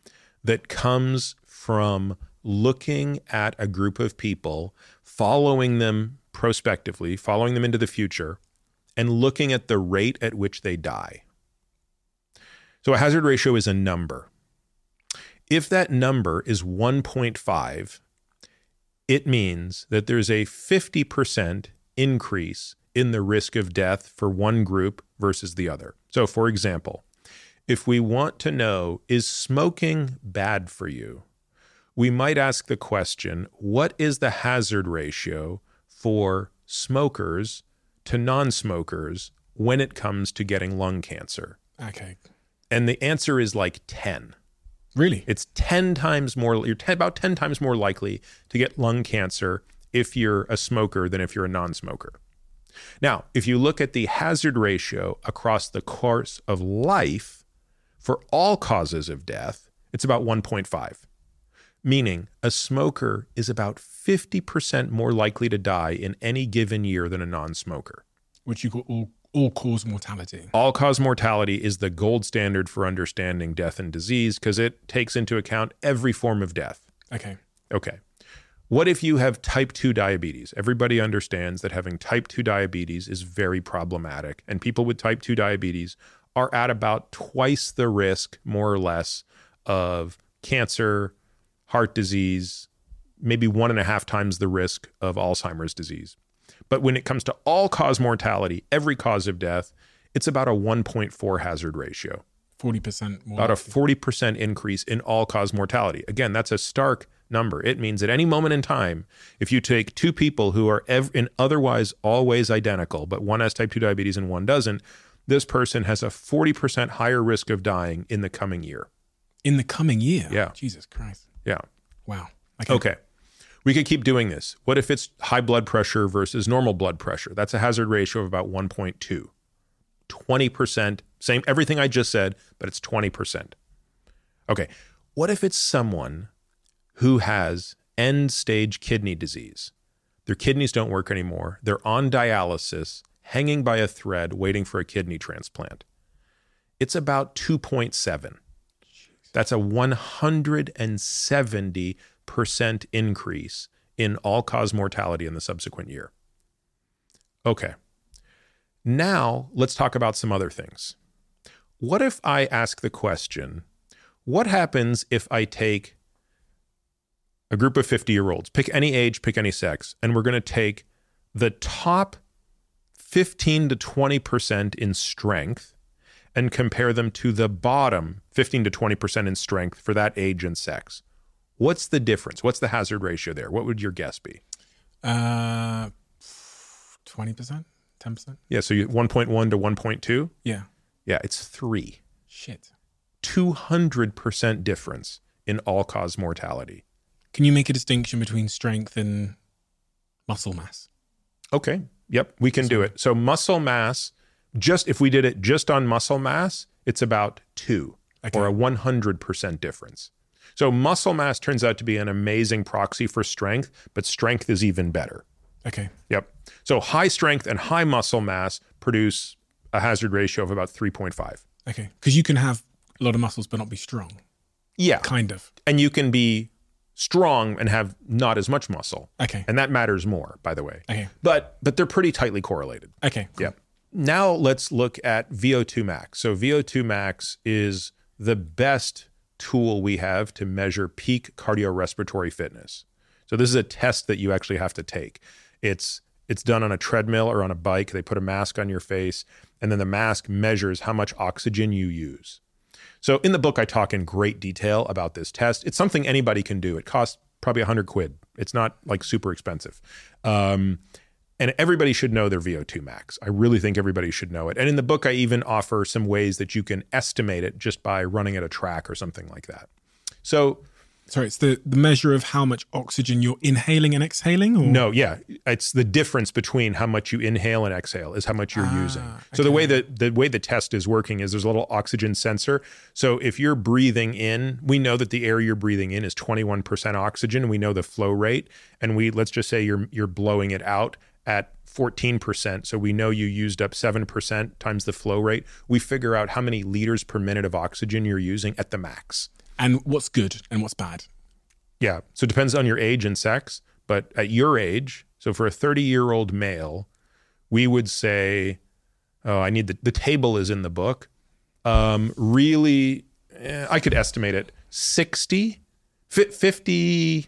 that comes from looking at a group of people, following them prospectively, following them into the future, and looking at the rate at which they die. So a hazard ratio is a number. If that number is 1.5, it means that there's a 50% increase in the risk of death for one group versus the other. So, for example, if we want to know, is smoking bad for you? We might ask the question, what is the hazard ratio for smokers to non smokers when it comes to getting lung cancer? Okay. And the answer is like 10. Really? It's 10 times more, you're 10, about 10 times more likely to get lung cancer if you're a smoker than if you're a non smoker. Now, if you look at the hazard ratio across the course of life for all causes of death, it's about 1.5, meaning a smoker is about 50% more likely to die in any given year than a non smoker. Which you call all, cause mortality. All cause mortality is the gold standard for understanding death and disease because it takes into account every form of death. Okay. Okay. What if you have type 2 diabetes? Everybody understands that having type 2 diabetes is very problematic, and people with type 2 diabetes are at about twice the risk, more or less, of cancer, heart disease, maybe one and a half times the risk of Alzheimer's disease. But when it comes to all cause mortality, every cause of death, it's about a 1.4 hazard ratio, 40% more. about a 40% increase in all cause mortality. Again, that's a stark number. It means at any moment in time, if you take two people who are ev- in otherwise always identical, but one has type 2 diabetes and one doesn't, this person has a 40% higher risk of dying in the coming year. In the coming year. Yeah. Jesus Christ. Yeah. Wow. Okay. We could keep doing this. What if it's high blood pressure versus normal blood pressure? That's a hazard ratio of about 1.2. 20%, same everything I just said, but it's 20%. Okay. What if it's someone who has end stage kidney disease? Their kidneys don't work anymore. They're on dialysis, hanging by a thread, waiting for a kidney transplant. It's about 2.7. That's a 170% increase in all cause mortality in the subsequent year. Okay. Now let's talk about some other things. What if I ask the question what happens if I take a group of 50 year olds, pick any age, pick any sex, and we're going to take the top 15 to 20% in strength and compare them to the bottom 15 to 20% in strength for that age and sex. What's the difference? What's the hazard ratio there? What would your guess be? Uh, 20%? 10%? Yeah, so you 1.1 to 1.2? Yeah. Yeah, it's 3. Shit. 200% difference in all cause mortality. Can you make a distinction between strength and muscle mass? Okay. Yep, we can do it. So muscle mass, just if we did it just on muscle mass, it's about 2 Okay. or a 100% difference. So muscle mass turns out to be an amazing proxy for strength, but strength is even better. Okay. Yep. So high strength and high muscle mass produce a hazard ratio of about 3.5. Okay. Because you can have a lot of muscles but not be strong. Yeah. Kind of. And you can be strong and have not as much muscle. Okay. And that matters more, by the way. Okay. But but they're pretty tightly correlated. Okay. cool. Yep. Now let's look at VO2 max. So VO2 max is the best tool we have to measure peak cardiorespiratory fitness. So this is a test that you actually have to take. It's it's done on a treadmill or on a bike. They put a mask on your face and then the mask measures how much oxygen you use. So in the book I talk in great detail about this test. It's something anybody can do. It costs probably 100 quid. It's not like super expensive. Um, and everybody should know their VO2 max. I really think everybody should know it. And in the book, I even offer some ways that you can estimate it just by running at a track or something like that. So Sorry, it's the, the measure of how much oxygen you're inhaling and exhaling? Or? No, yeah, it's the difference between how much you inhale and exhale is how much you're Ah, using. So the way that the way the test is working is there's a little oxygen sensor. So if you're breathing in, we know that the air you're breathing in is 21% oxygen. We know the flow rate, and we let's just say you're you're blowing it out at 14%. So we know you used up 7% times the flow rate. We figure out how many liters per minute of oxygen you're using at the max. And what's good and what's bad? Yeah. So it depends on your age and sex. But at your age, so for a 30 year old male, we would say, oh, I need the, the table is in the book. Um, really, eh, I could estimate it 60, 50,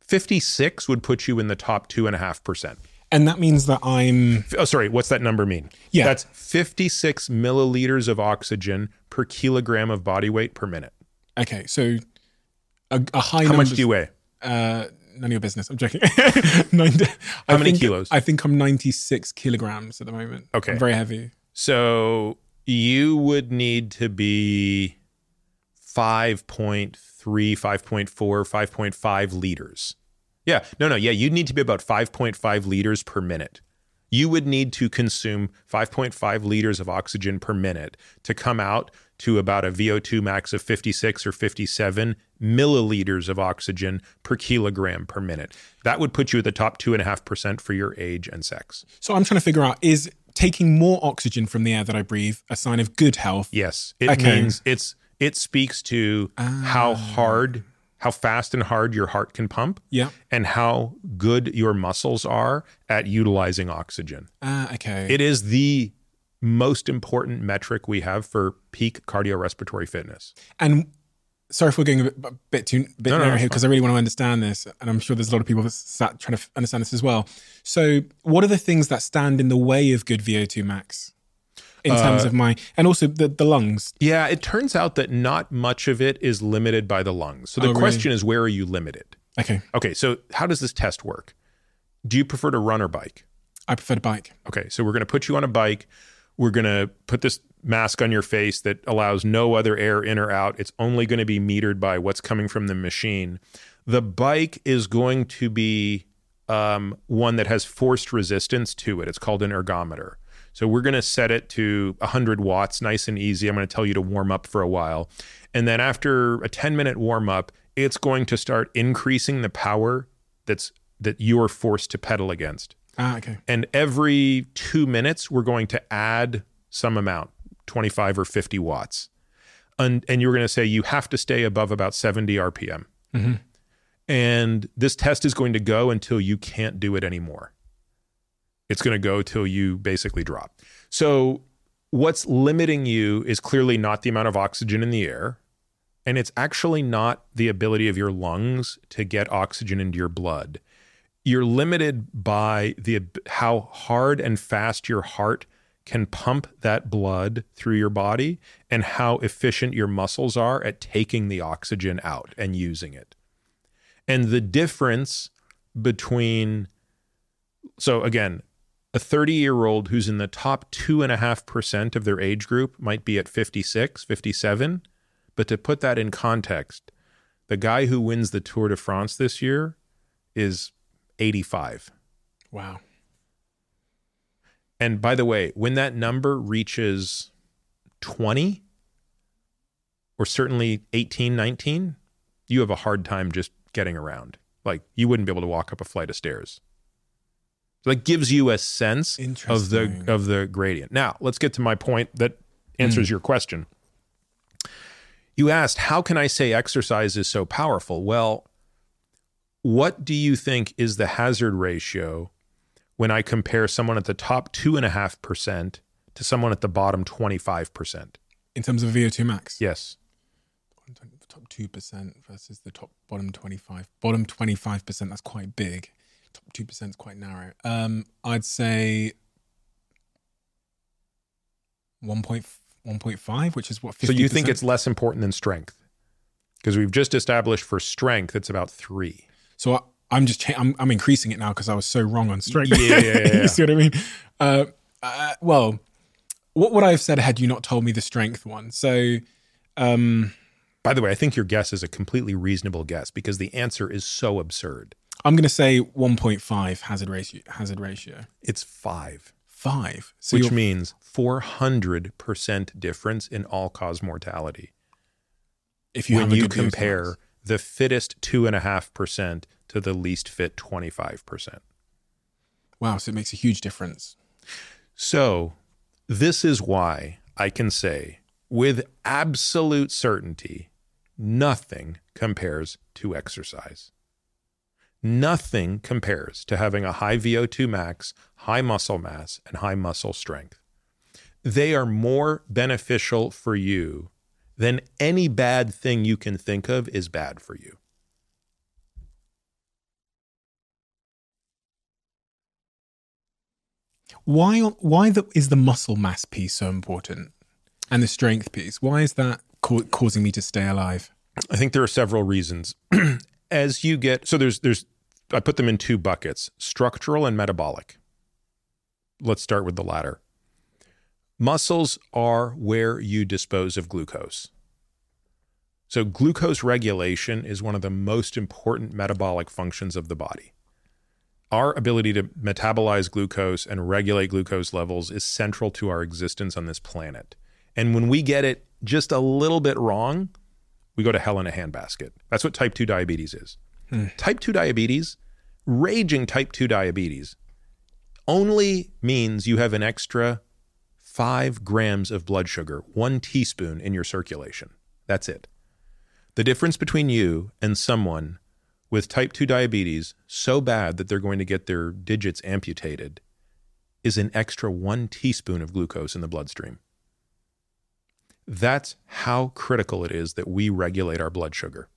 56 would put you in the top 2.5%. And that means that I'm Oh, sorry. What's that number mean? Yeah. That's 56 milliliters of oxygen per kilogram of body weight per minute. okay. So a, a high. How much do you weigh? Uh, none of your business. I'm joking. 90, How I many think- kilos? I think I'm 96 kilograms at the moment. Okay. I'm very heavy. So you would need to be 5.3, 5.4, 5.5 liters. Yeah, no, no, yeah, you'd need to be about 5.5 liters per minute. You would need to consume 5.5 liters of oxygen per minute to come out to about a VO2 max of 56 or 57 milliliters of oxygen per kilogram per minute. That would put you at the top 2.5% for your age and sex. So I'm trying to figure out is taking more oxygen from the air that I breathe a sign of good health? Yes, it Okay. means it's it speaks to ah. how hard, how fast and hard your heart can pump, Yeah. and how good your muscles are at utilizing oxygen. Ah, okay. It is the most important metric we have for peak cardiorespiratory fitness. and sorry if we're going a bit, a bit too bit No, no, narrow it's here because I really want to understand this, and I'm sure there's a lot of people that sat trying to understand this as well. So, what are the things that stand in the way of good VO2 max in terms Uh, of my and also the the lungs? Yeah, it turns out that not much of it is limited by the lungs. So the Oh, really? question is, where are you limited? Okay, Okay, so how does this test work? Do you prefer to run or bike? I prefer to bike. Okay, so we're going to put you on a bike. We're going to put this mask on your face that allows no other air in or out. It's only going to be metered by what's coming from the machine. The bike is going to be um, one that has forced resistance to it. It's called an ergometer. So we're going to set it to 100 watts, nice and easy. I'm going to tell you to warm up for a while. And then after a 10 minute warm up, it's going to start increasing the power that's that you're forced to pedal against Ah, okay. and every two minutes we're going to add some amount 25 or 50 watts and, and you're going to say you have to stay above about 70 rpm and this test is going to go until you can't do it anymore it's going to go till you basically drop so what's limiting you is clearly not the amount of oxygen in the air and it's actually not the ability of your lungs to get oxygen into your blood you're limited by the how hard and fast your heart can pump that blood through your body and how efficient your muscles are at taking the oxygen out and using it. And the difference between so again, a 30 year old who's in the top 2.5% of their age group might be at 56, 57. But to put that in context, the guy who wins the Tour de France this year is 85. Wow. And by the way, when that number reaches 20 or certainly 18, 19, you have a hard time just getting around. Like you wouldn't be able to walk up a flight of stairs. So that gives you a sense of the of the gradient. Now, let's get to my point that answers hmm. your question. You asked, how can I say exercise is so powerful? Well, what do you think is the hazard ratio when I compare someone at the top two and a half percent to someone at the bottom 25%? In terms of VO2 max, Yes. top two percent versus the top bottom twenty five. Bottom twenty five percent. That's quite big. Top two percent is quite narrow. Um, I'd say one point one point five, which is what. 50%? So you think it's less important than strength? Because we've just established for strength, it's about three. So I, I'm just cha- I'm, I'm increasing it now because I was so wrong on strength. Yeah, yeah, yeah. you see what I mean? Uh, uh, well, what would I have said had you not told me the strength one? So, um, By the way, I think your guess is a completely reasonable guess because the answer is so absurd. I'm going to say 1.5 hazard ratio. Hazard ratio It's five, five. So which means 400% difference in all cause mortality. if you when you good view of compare the fittest 2.5% to the least fit 25%. wow, so it makes a huge difference. So, this is why I can say with absolute certainty nothing compares to exercise. Nothing compares to having a high VO2 max, high muscle mass, and high muscle strength. They are more beneficial for you than any bad thing you can think of is bad for you. Why? Why the, is the muscle mass piece so important, and the strength piece? Why is that ca- causing me to stay alive? I think there are several reasons. As you get so there's there's I put them in two buckets, structural and metabolic. Let's start with the latter. Muscles are where you dispose of glucose. So glucose regulation is one of the most important metabolic functions of the body. Our ability to metabolize glucose and regulate glucose levels is central to our existence on this planet. And when we get it just a little bit wrong, we go to hell in a handbasket. That's what type 2 diabetes is. Hmm. Type 2 diabetes, raging type 2 diabetes, only means you have an extra five grams of blood sugar, one teaspoon in your circulation. That's it. The difference between you and someone with type 2 diabetes so bad that they're going to get their digits amputated is an extra one teaspoon of glucose in the bloodstream. That's how critical it is that we regulate our blood sugar.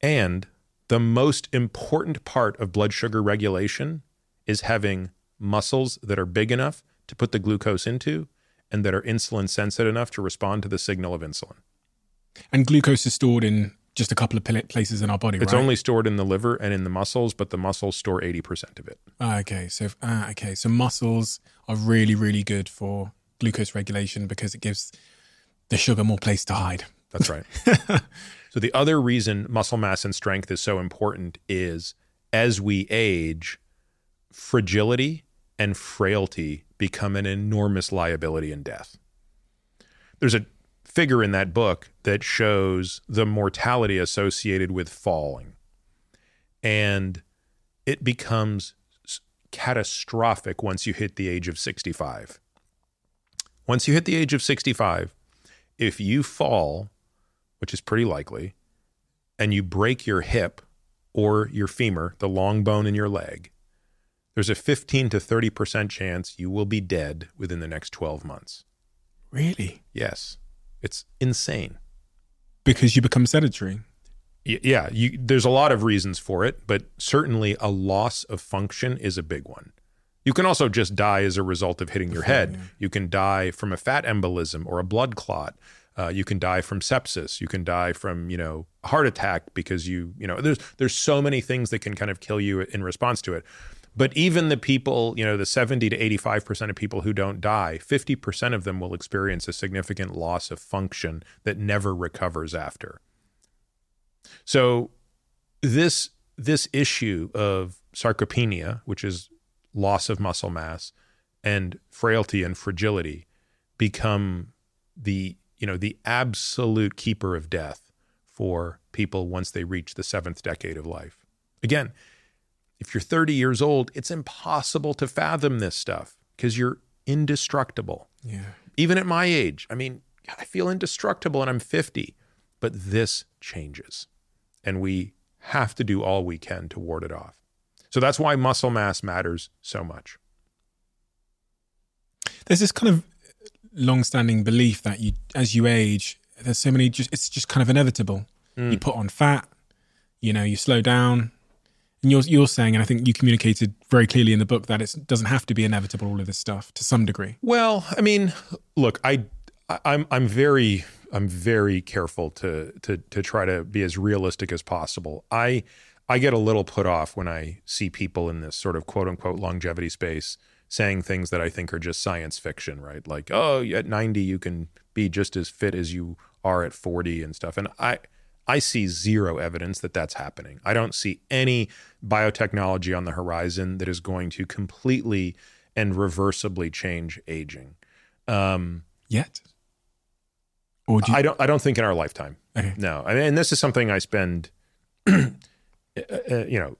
And the most important part of blood sugar regulation is having muscles that are big enough to put the glucose into and that are insulin sensitive enough to respond to the signal of insulin. And glucose is stored in just a couple of places in our body. It's right? only stored in the liver and in the muscles, but the muscles store 80% of it. Ah, okay. So ah, okay. So muscles are really really good for glucose regulation because it gives the sugar more place to hide. That's right. so the other reason muscle mass and strength is so important is as we age, fragility and frailty become an enormous liability in death. There's a figure in that book that shows the mortality associated with falling. And it becomes catastrophic once you hit the age of 65. Once you hit the age of 65, if you fall, which is pretty likely, and you break your hip or your femur, the long bone in your leg, there's a 15 to 30% chance you will be dead within the next 12 months. Really? Yes. It's insane. Because you become sedentary. Y- Yeah, you, there's a lot of reasons for it, but certainly a loss of function is a big one. You can also just die as a result of hitting your head. You can die from a fat embolism or a blood clot. Uh, you can die from sepsis. You can die from you know heart attack because you you know there's there's so many things that can kind of kill you in response to it. But even the people, you know, the 70 to 85% of people who don't die, 50% of them will experience a significant loss of function that never recovers after. So this this issue of sarcopenia, which is loss of muscle mass, and frailty and fragility become the you know the absolute keeper of death for people once they reach the seventh decade of life. Again, if you're 30 years old, it's impossible to fathom this stuff because you're indestructible. Yeah. Even at my age, I mean, I feel indestructible and I'm 50, but this changes. And we have to do all we can to ward it off. So that's why muscle mass matters so much. There's this kind of long-standing belief that you, as you age, there's so many. Just it's just kind of inevitable. Hmm. You put on fat, you know, you slow down, and you're you're saying, and I think you communicated very clearly in the book that it doesn't have to be inevitable. All of this stuff to some degree. Well, I mean, look, I, I I'm I'm very I'm very careful to to to try to be as realistic as possible. I I get a little put off when I see people in this sort of quote unquote longevity space saying things that I think are just science fiction, right? Like, oh, at 90 you can be just as fit as you are at 40 and stuff. And I I see zero evidence that that's happening. I don't see any biotechnology on the horizon that is going to completely and reversibly change aging. Um, Yet? Or do you, I don't. I don't think in our lifetime. Okay. No, I mean, and this is something I spend, uh, you know,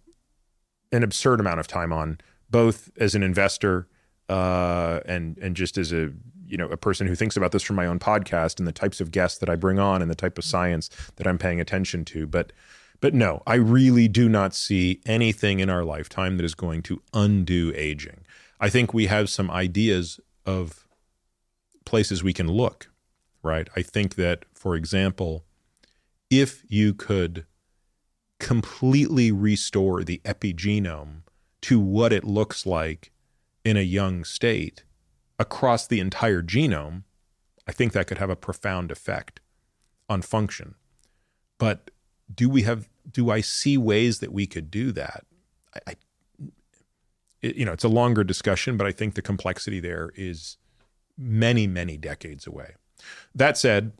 an absurd amount of time on, both as an investor uh, and and just as a you know a person who thinks about this from my own podcast and the types of guests that I bring on and the type of science that I'm paying attention to. But but no, I really do not see anything in our lifetime that is going to undo aging. I think we have some ideas of places we can look, right? I think that, for example, if you could completely restore the epigenome to what it looks like in a young state across the entire genome, I think that could have a profound effect on function. But do we have do I see ways that we could do that? I, I it, you know, it's a longer discussion, but I think the complexity there is many, many decades away. That said,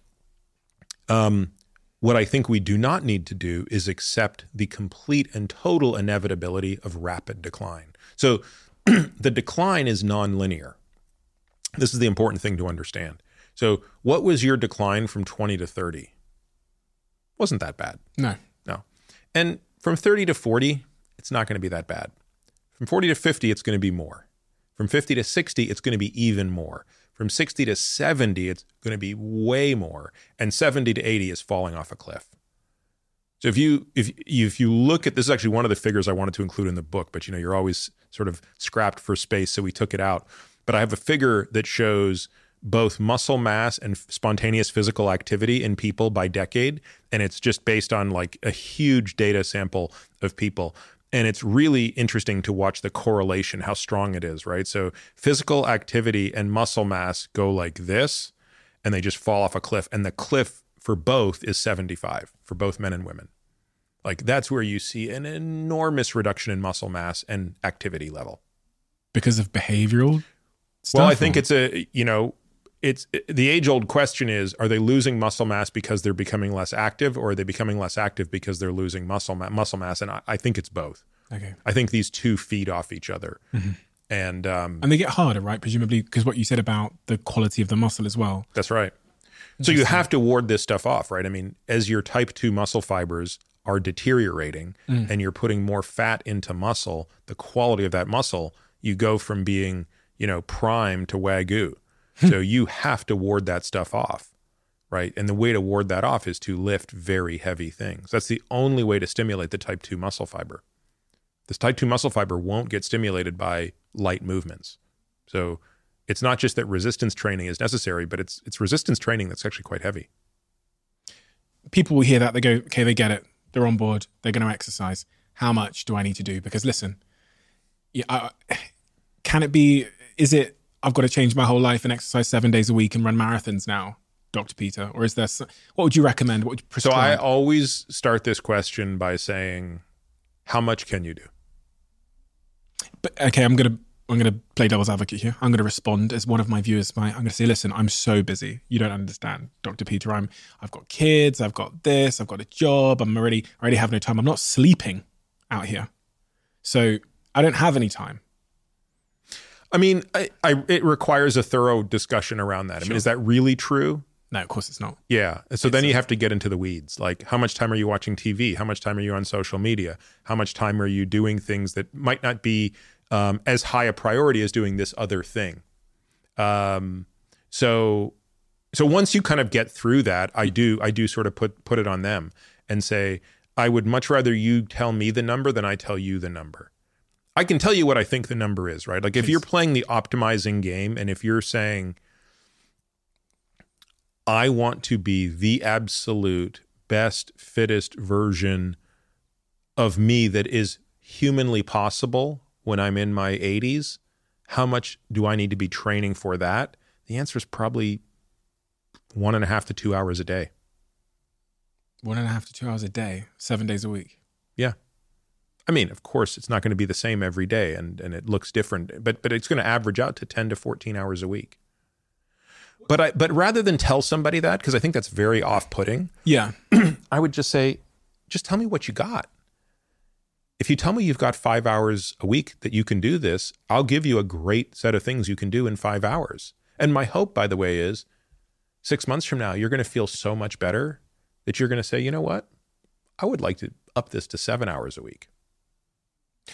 um, what I think we do not need to do is accept the complete and total inevitability of rapid decline. So the decline is nonlinear. This is the important thing to understand. So, what was your decline from 20 to 30? Wasn't that bad. no. No. And from 30 to 40, it's not going to be that bad. From 40 to 50, it's going to be more. From 50 to 60, it's going to be even more. From 60 to 70, it's going to be way more. And 70 to 80 is falling off a cliff. So if you if if you look at this is actually one of the figures I wanted to include in the book, but you know you're always sort of scrapped for space, so we took it out. But I have a figure that shows both muscle mass and spontaneous physical activity in people by decade, and it's just based on like a huge data sample of people. And it's really interesting to watch the correlation, how strong it is, right? So physical activity and muscle mass go like this, and they just fall off a cliff. And the cliff for both is 75 for both men and women. Like that's where you see an enormous reduction in muscle mass and activity level. Because of behavioral stuff? Well, I think it's a, you know, it's the age old question is are they losing muscle mass because they're becoming less active or are they becoming less active because they're losing muscle ma- muscle mass and I, I think it's both. Okay. I think these two feed off each other. And um, And they get harder, right? Presumably, because what you said about the quality of the muscle as well. That's right. So you have to ward this stuff off, right? I mean, as your type 2 muscle fibers are deteriorating and you're putting more fat into muscle, the quality of that muscle, you go from being, you know, prime to wagyu. so you have to ward that stuff off, right? And the way to ward that off is to lift very heavy things. That's the only way to stimulate the type 2 muscle fiber. This type 2 muscle fiber won't get stimulated by light movements. So it's not just that resistance training is necessary, but it's it's resistance training that's actually quite heavy. People will hear that, they go, okay, they get it. They're on board. They're going to exercise. How much do I need to do? Because listen, yeah, I, can it be, is it, I've got to change my whole life and exercise seven days a week and run marathons now, Dr. Peter? Or is there, some, what would you recommend? What would you So I always start this question by saying, "How much can you do?" But okay, I'm gonna I'm gonna play devil's advocate here. I'm gonna respond as one of my viewers. My I'm gonna say, listen, I'm so busy. You don't understand, Doctor Peter. I'm I've got kids. I've got this. I've got a job. I'm already I already have no time. I'm not sleeping out here, so I don't have any time. I mean, I, I, it requires a thorough discussion around that. I mean, is that really true? No, of course it's not. Yeah. So then you have to get into the weeds. Like, how much time are you watching TV? How much time are you on social media? How much time are you doing things that might not be um, as high a priority as doing this other thing? Um, so, so once you kind of get through that, I do, I do sort of put put it on them and say, I would much rather you tell me the number than I tell you the number. I can tell you what I think the number is, right? Like if you're playing the optimizing game and if you're saying, I want to be the absolute best, fittest version of me that is humanly possible when I'm in my 80s, how much do I need to be training for that? The answer is probably one and a half to two hours a day. One and a half to two hours a day, seven days a week. I mean, of course, it's not going to be the same every day and, and it looks different, but, but it's going to average out to 10 to 14 hours a week. But I but rather than tell somebody that because I think that's very off-putting, Yeah. I would just say, just tell me what you got. If you tell me you've got five hours a week that you can do this, I'll give you a great set of things you can do in five hours. And my hope, by the way, is six months from now, you're going to feel so much better that you're going to say, you know what? I would like to up this to seven hours a week.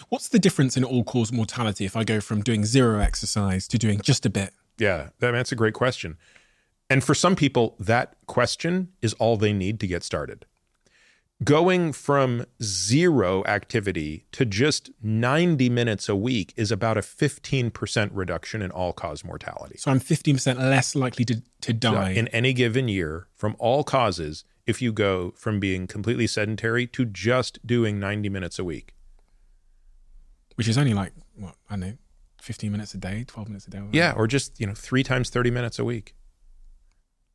What's the difference in all cause mortality if I go from doing zero exercise to doing just a bit? Yeah, that's a great question. And for some people, that question is all they need to get started. Going from zero activity to just 90 minutes a week is about a 15% reduction in all cause mortality. So I'm 15% less likely to, to die. In any given year, from all causes, if you go from being completely sedentary to just doing 90 minutes a week. Which is only like, what, I know, 15 minutes a day, 12 minutes a day. Yeah, or just, you know, three times 30 minutes a week.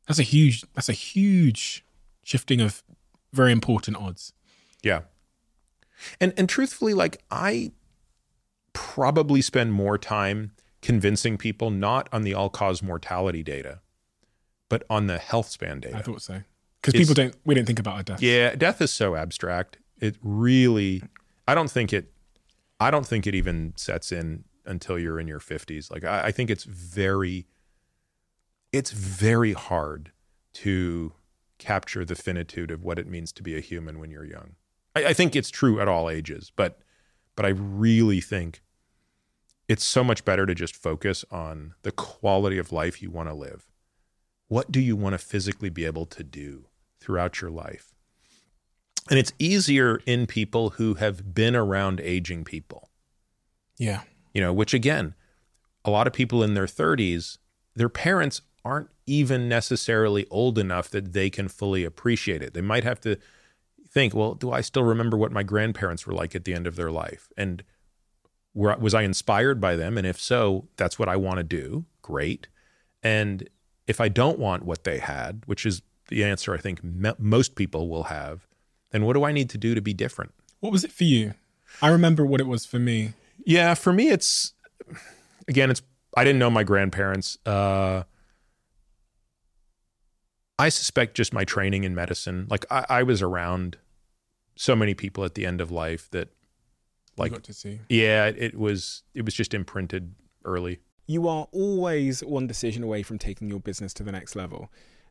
That's a huge, that's a huge shifting of very important odds. Yeah. And and truthfully, like I probably spend more time convincing people not on the all cause mortality data, but on the health span data. I thought so. Because people don't, we don't think about a death. yeah, death is so abstract. It really I don't think it I don't think it even sets in until you're in your fifties. Like I, I think it's very it's very hard to capture the finitude of what it means to be a human when you're young. I, I think it's true at all ages, but but I really think it's so much better to just focus on the quality of life you want to live. What do you want to physically be able to do throughout your life? And it's easier in people who have been around aging people Yeah. you know, which again, a lot of people in their 30s, their parents aren't even necessarily old enough that they can fully appreciate it. They might have to think, well, do I still remember what my grandparents were like at the end of their life? And were, was I inspired by them? And if so, that's what I want to do. Great. And if I don't want what they had, which is the answer I think me- most people will have, then what do I need to do to be different? What was it for you? I remember what it was for me. Yeah, for me, it's again, it's I didn't know my grandparents. Uh, I suspect just my training in medicine. Like I, I was around so many people at the end of life that, Like, like, got to see. yeah, it was it was just imprinted early. You are always one decision away from taking your business to the next level.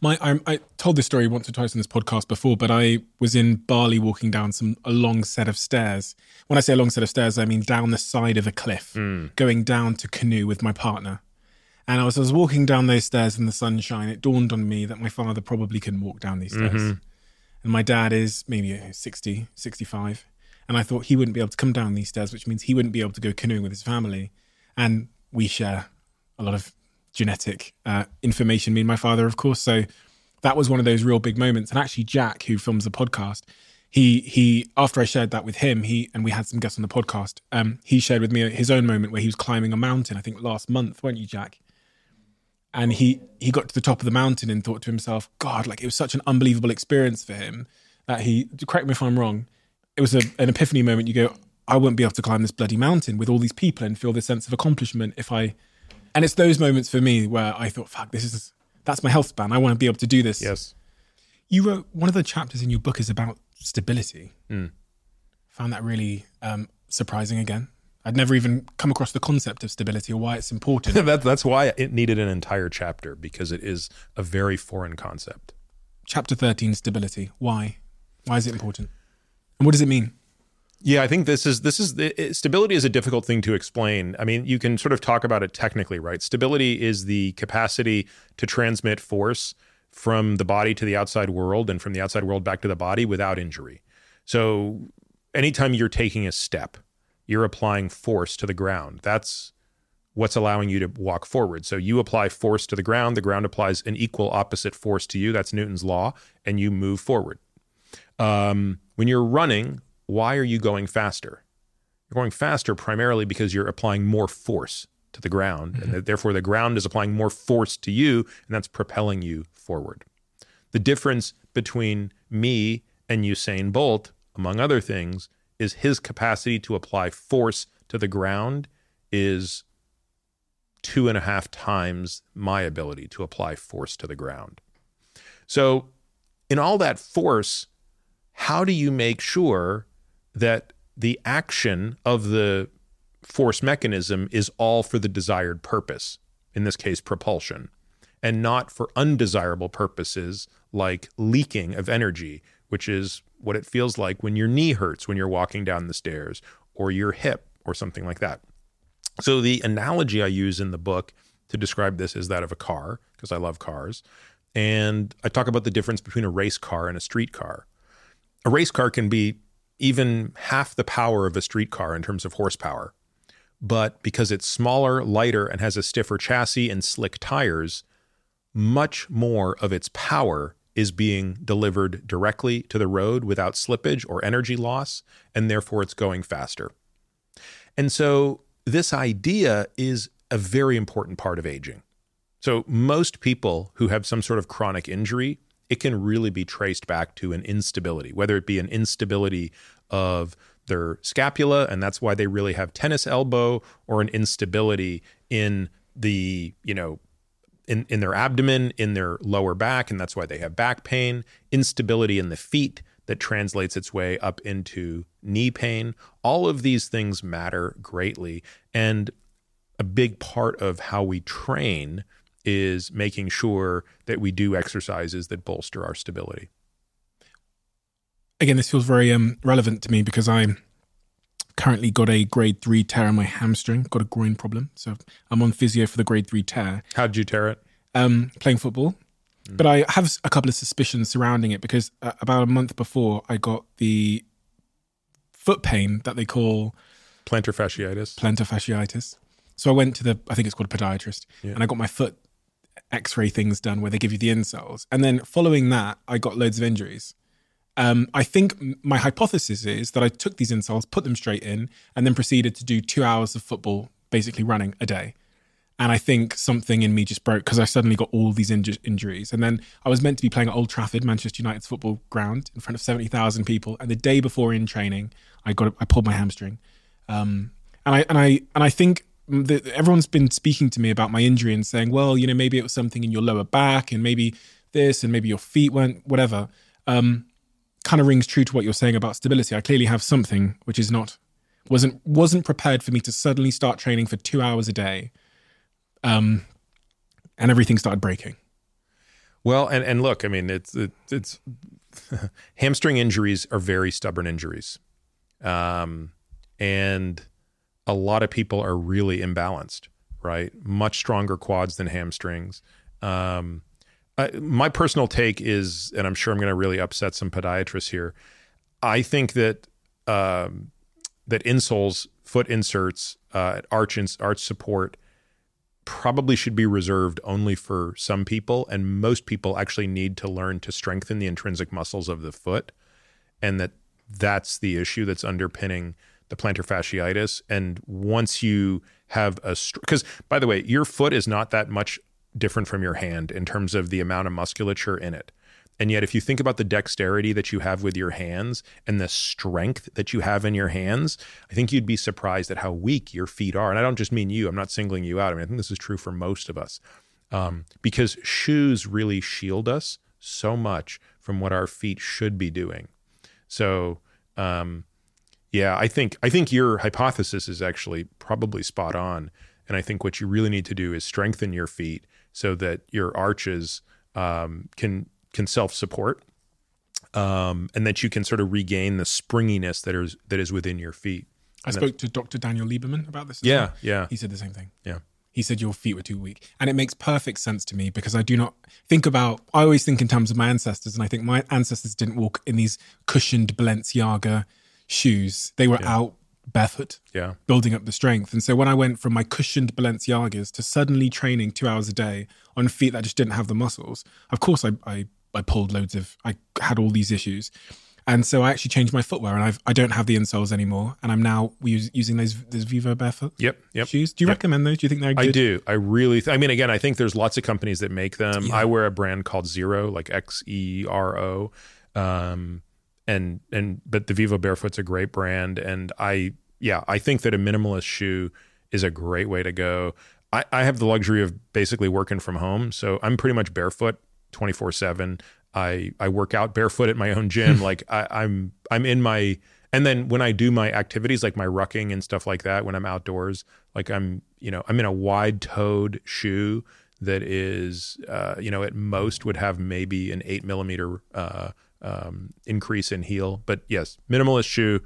My, I, I told this story once or twice on this podcast before, but I was in Bali walking down some a long set of stairs. When I say a long set of stairs, I mean down the side of a cliff, going down to canoe with my partner. And I was, I was walking down those stairs in the sunshine. It dawned on me that my father probably couldn't walk down these stairs. And my dad is maybe uh, 60, 65. And I thought he wouldn't be able to come down these stairs, which means he wouldn't be able to go canoeing with his family. And we share a lot of genetic uh, information, me and my father, of course. So that was one of those real big moments. And actually, Jack, who films the podcast, he he after I shared that with him, he and we had some guests on the podcast. Um, he shared with me his own moment where he was climbing a mountain. I think last month, weren't you, Jack? And he he got to the top of the mountain and thought to himself, God, like it was such an unbelievable experience for him that he correct me if I'm wrong. It was a, an epiphany moment. You go, I wouldn't be able to climb this bloody mountain with all these people and feel this sense of accomplishment if I. And it's those moments for me where I thought, fuck, this is that's my health span. I want to be able to do this. Yes. You wrote one of the chapters in your book is about stability. Mm. Found that really um, surprising again. I'd never even come across the concept of stability or why it's important. that, that's why it needed an entire chapter because it is a very foreign concept. Chapter 13 stability. Why? Why is it important? And what does it mean? Yeah, I think this is this is the, stability is a difficult thing to explain. I mean, you can sort of talk about it technically, right? Stability is the capacity to transmit force from the body to the outside world and from the outside world back to the body without injury. So, anytime you're taking a step, you're applying force to the ground. That's what's allowing you to walk forward. So you apply force to the ground, the ground applies an equal opposite force to you. That's Newton's law, and you move forward. Um, when you're running, why are you going faster? You're going faster primarily because you're applying more force to the ground, mm-hmm. and therefore the ground is applying more force to you, and that's propelling you forward. The difference between me and Usain Bolt, among other things, is his capacity to apply force to the ground is two and a half times my ability to apply force to the ground. So, in all that force, how do you make sure that the action of the force mechanism is all for the desired purpose, in this case, propulsion, and not for undesirable purposes like leaking of energy, which is what it feels like when your knee hurts when you're walking down the stairs or your hip or something like that. So, the analogy I use in the book to describe this is that of a car, because I love cars. And I talk about the difference between a race car and a street car. A race car can be even half the power of a street car in terms of horsepower. But because it's smaller, lighter, and has a stiffer chassis and slick tires, much more of its power is being delivered directly to the road without slippage or energy loss, and therefore it's going faster. And so, this idea is a very important part of aging. So, most people who have some sort of chronic injury it can really be traced back to an instability, whether it be an instability of their scapula, and that's why they really have tennis elbow, or an instability in the, you know, in, in their abdomen, in their lower back, and that's why they have back pain, instability in the feet that translates its way up into knee pain. All of these things matter greatly. And a big part of how we train is making sure that we do exercises that bolster our stability. Again, this feels very um, relevant to me because I'm currently got a grade three tear in my hamstring, got a groin problem. So I'm on physio for the grade three tear. How did you tear it? Um, playing football. Mm. But I have a couple of suspicions surrounding it because uh, about a month before I got the foot pain that they call plantar fasciitis. Plantar fasciitis. So I went to the, I think it's called a podiatrist, yeah. and I got my foot x-ray things done where they give you the insoles. And then following that i got loads of injuries. Um, i think my hypothesis is that i took these insoles put them straight in and then proceeded to do two hours of football basically running a day. And i think something in me just broke because i suddenly got all these inju- injuries. And then i was meant to be playing at old trafford manchester united's football ground in front of 70000 people. And the day before in training i got i pulled my hamstring. Um, and i and i and i think the, everyone's been speaking to me about my injury and saying, well, you know, maybe it was something in your lower back and maybe this and maybe your feet went whatever. Um, kind of rings true to what you're saying about stability. I clearly have something which is not wasn't wasn't prepared for me to suddenly start training for two hours a day, um, and everything started breaking. Well, and and look, I mean, it's it, it's hamstring injuries are very stubborn injuries, um, and a lot of people are really imbalanced, right? Much stronger quads than hamstrings. Um, I, my personal take is, and I'm sure I'm going to really upset some podiatrists here. I think that um, that insoles, foot inserts, uh, arch ins- arch support probably should be reserved only for some people, and most people actually need to learn to strengthen the intrinsic muscles of the foot, and that that's the issue that's underpinning the plantar fasciitis. And once you have a, because by the way, your foot is not that much different from your hand in terms of the amount of musculature in it. And yet, if you think about the dexterity that you have with your hands and the strength that you have in your hands, I think you'd be surprised at how weak your feet are. And I don't just mean you, I'm not singling you out. I mean, I think this is true for most of us um, because shoes really shield us so much from what our feet should be doing. So, um, yeah, I think I think your hypothesis is actually probably spot on, and I think what you really need to do is strengthen your feet so that your arches um, can can self support. um, and that you can sort of regain the springiness that is that is within your feet. I spoke to Dr. Daniel Lieberman about this. Yeah, well. yeah. He said the same thing. Yeah. He said your feet were too weak. And it makes perfect sense to me because I do not think about, I always think in terms of my ancestors. And I think my ancestors didn't walk in these cushioned Balenciaga shoes. They were out barefoot, Yeah. building up the strength. And so when I went from my cushioned Balenciagas to suddenly training two hours a day on feet that just didn't have the muscles, of course I, I, I pulled loads of, I had all these issues. And so I actually changed my footwear and I've, I don't have the insoles anymore. And I'm now us- using those, those Vivo barefoot Yep. Yep. shoes. Do you Yep. recommend those? Do you think they're good? I do. I really. Th- I mean, again, I think there's lots of companies that make them. I wear a brand called Zero, like X E R O, um, and and but the Vivo Barefoot's a great brand, and I yeah, I think that a minimalist shoe is a great way to go. I, I have the luxury of basically working from home, so I'm pretty much barefoot 24 seven. I I work out barefoot at my own gym. like I, I'm I'm in my and then when I do my activities like my rucking and stuff like that, when I'm outdoors, like I'm you know I'm in a wide toed shoe that is uh, you know at most would have maybe an eight millimeter uh, um, increase in heel. But yes, minimalist shoe.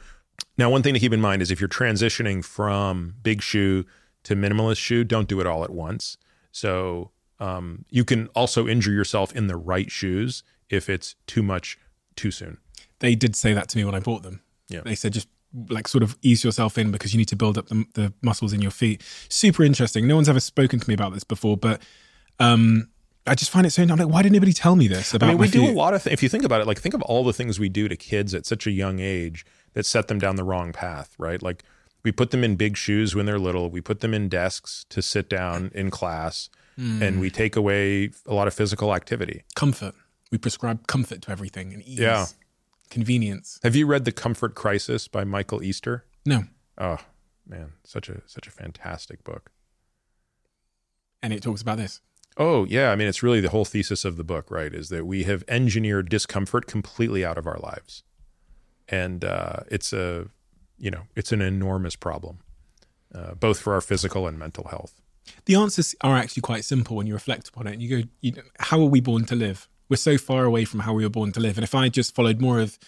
Now, one thing to keep in mind is if you're transitioning from big shoe to minimalist shoe, don't do it all at once. So um, you can also injure yourself in the right shoes if it's too much too soon. They did say that to me when I bought them. Yeah. They said just like sort of ease yourself in because you need to build up the, the muscles in your feet. Super interesting. No one's ever spoken to me about this before, but um, I just find it so. I'm like, why didn't anybody tell me this about I mean, we do a lot of things. If you think about it, like think of all the things we do to kids at such a young age that set them down the wrong path, right? Like we put them in big shoes when they're little. We put them in desks to sit down in class, Hmm. and we take away a lot of physical activity. Comfort. We prescribe comfort to everything and ease, Yeah. convenience. Have you read The Comfort Crisis by Michael Easter? No, Oh man, such a such a fantastic book. and it talks about this. Oh yeah, I mean it's really the whole thesis of the book, right? Is that we have engineered discomfort completely out of our lives, and uh, it's a you know it's an enormous problem, uh, both for our physical and mental health. The answers are actually quite simple when you reflect upon it and you go, you know, how are we born to live? We're so far away from how we were born to live. And if I just followed more of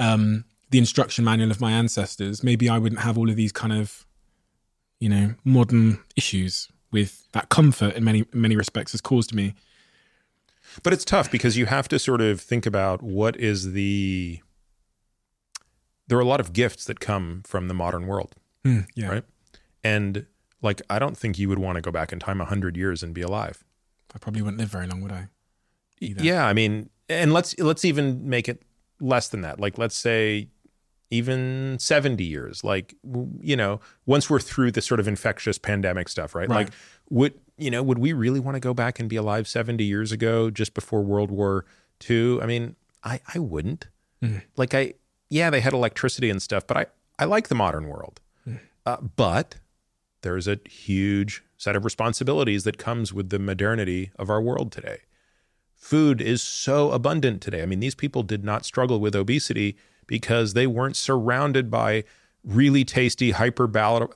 um, the instruction manual of my ancestors, maybe I wouldn't have all of these kind of, you know, modern issues with that comfort in many many respects has caused me. But it's tough because you have to sort of think about what is the. There are a lot of gifts that come from the modern world, Hmm, yeah. right? And like, I don't think you would want to go back in time a hundred years and be alive. I probably wouldn't live very long, would I? Either. Yeah, I mean, and let's let's even make it less than that. Like let's say even 70 years. Like you know, once we're through this sort of infectious pandemic stuff, right? Right. Like would you know, would we really want to go back and be alive 70 years ago just before World War II? I mean, I I wouldn't. Like I yeah, they had electricity and stuff, but I I like the modern world. Uh, but there's a huge set of responsibilities that comes with the modernity of our world today food is so abundant today. I mean, these people did not struggle with obesity because they weren't surrounded by really tasty, hyper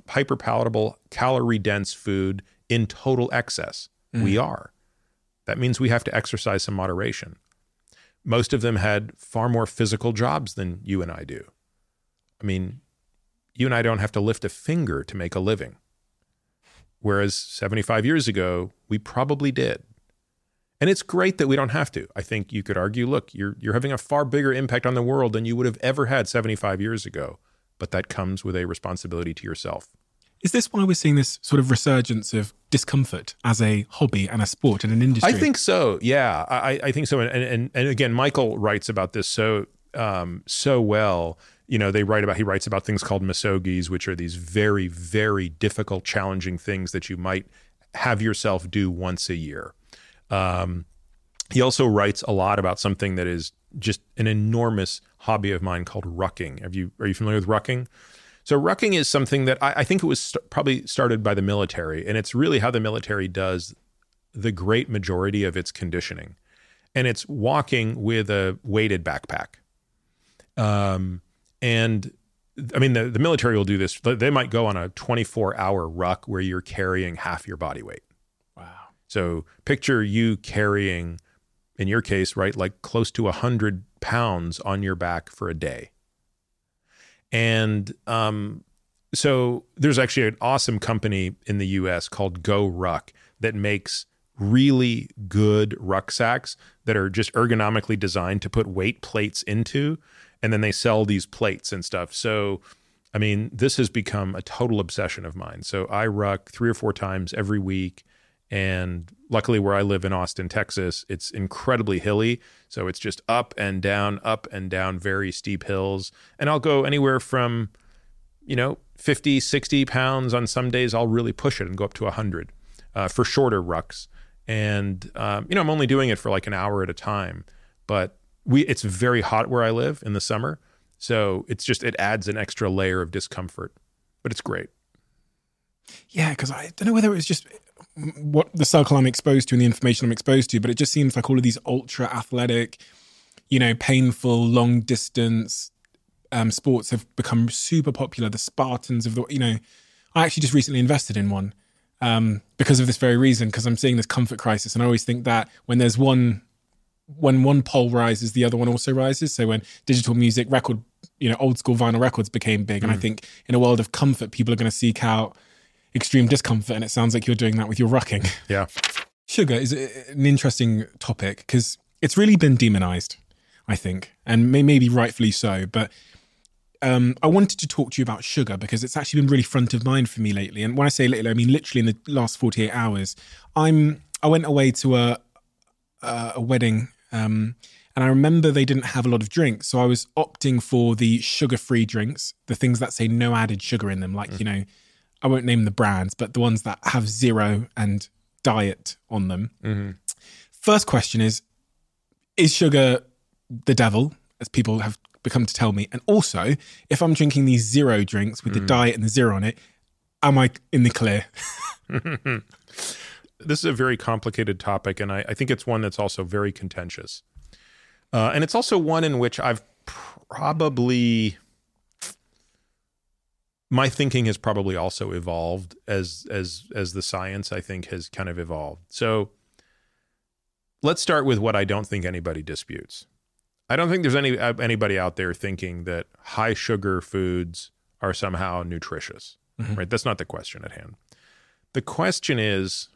hyper palatable, calorie dense food in total excess. We mm-hmm. are. That means we have to exercise some moderation. Most of them had far more physical jobs than you and I do. I mean, you and I don't have to lift a finger to make a living. Whereas 75 years ago, we probably did. And it's great that we don't have to. I think you could argue, look, you're you're having a far bigger impact on the world than you would have ever had 75 years ago. But that comes with a responsibility to yourself. Is this why we're seeing this sort of resurgence of discomfort as a hobby and a sport and an industry? I think so. Yeah, I, I think so. And, and and again, Michael writes about this so um, so well. You know, they write about he writes about things called misogis, which are these very very difficult, challenging things that you might have yourself do once a year. Um, he also writes a lot about something that is just an enormous hobby of mine called rucking. Have you are you familiar with rucking? So rucking is something that I, I think it was st- probably started by the military, and it's really how the military does the great majority of its conditioning, and it's walking with a weighted backpack. Um, and I mean the the military will do this. They might go on a 24 hour ruck where you're carrying half your body weight. So picture you carrying in your case, right, like close to 100 pounds on your back for a day. And um, so there's actually an awesome company in the US called GoRuck that makes really good rucksacks that are just ergonomically designed to put weight plates into. And then they sell these plates and stuff. So, I mean, this has become a total obsession of mine. So I ruck three or four times every week. And luckily, where I live in Austin, Texas, it's incredibly hilly. So it's just up and down, up and down, very steep hills. And I'll go anywhere from, you know, 50, 60 pounds on some days. I'll really push it and go up to 100 uh, for shorter rucks and um, you know I'm only doing it for like an hour at a time. But we it's very hot where I live in the summer, so it's just it adds an extra layer of discomfort, but it's great. Yeah, because I don't know whether it was just what the circle I'm exposed to and the information I'm exposed to, but it just seems like all of these ultra athletic, you know, painful long distance um, sports have become super popular. The Spartans of the, you know, I actually just recently invested in one um, because of this very reason, because I'm seeing this comfort crisis. And I always think that when there's one, when one pole rises, the other one also rises. So when digital music record, you know, old school vinyl records became big. And I mm. think in a world of comfort, people are going to seek out extreme discomfort. And it sounds like you're doing that with your rucking. Yeah. Sugar is an interesting topic because it's really been demonized, I think, and maybe rightfully so. But um, I wanted to talk to you about sugar because it's actually been really front of mind for me lately. And when I say lately, I mean literally in the last 48 hours. I'm I went away to a a, a wedding, um, and I remember they didn't have a lot of drinks, so I was opting for the sugar-free drinks, the things that say no added sugar in them, like mm. you know, I won't name the brands, but the ones that have zero and diet on them. Mm-hmm. First question is: Is sugar the devil, as people have become to tell me? And also, if I'm drinking these zero drinks with mm. the diet and the zero on it, am I in the clear? this is a very complicated topic, and I, I think it's one that's also very contentious. Uh, and it's also one in which I've probably my thinking has probably also evolved as as as the science I think has kind of evolved. So let's start with what I don't think anybody disputes. I don't think there's any uh, anybody out there thinking that high sugar foods are somehow nutritious. Mm-hmm. Right? That's not the question at hand. The question is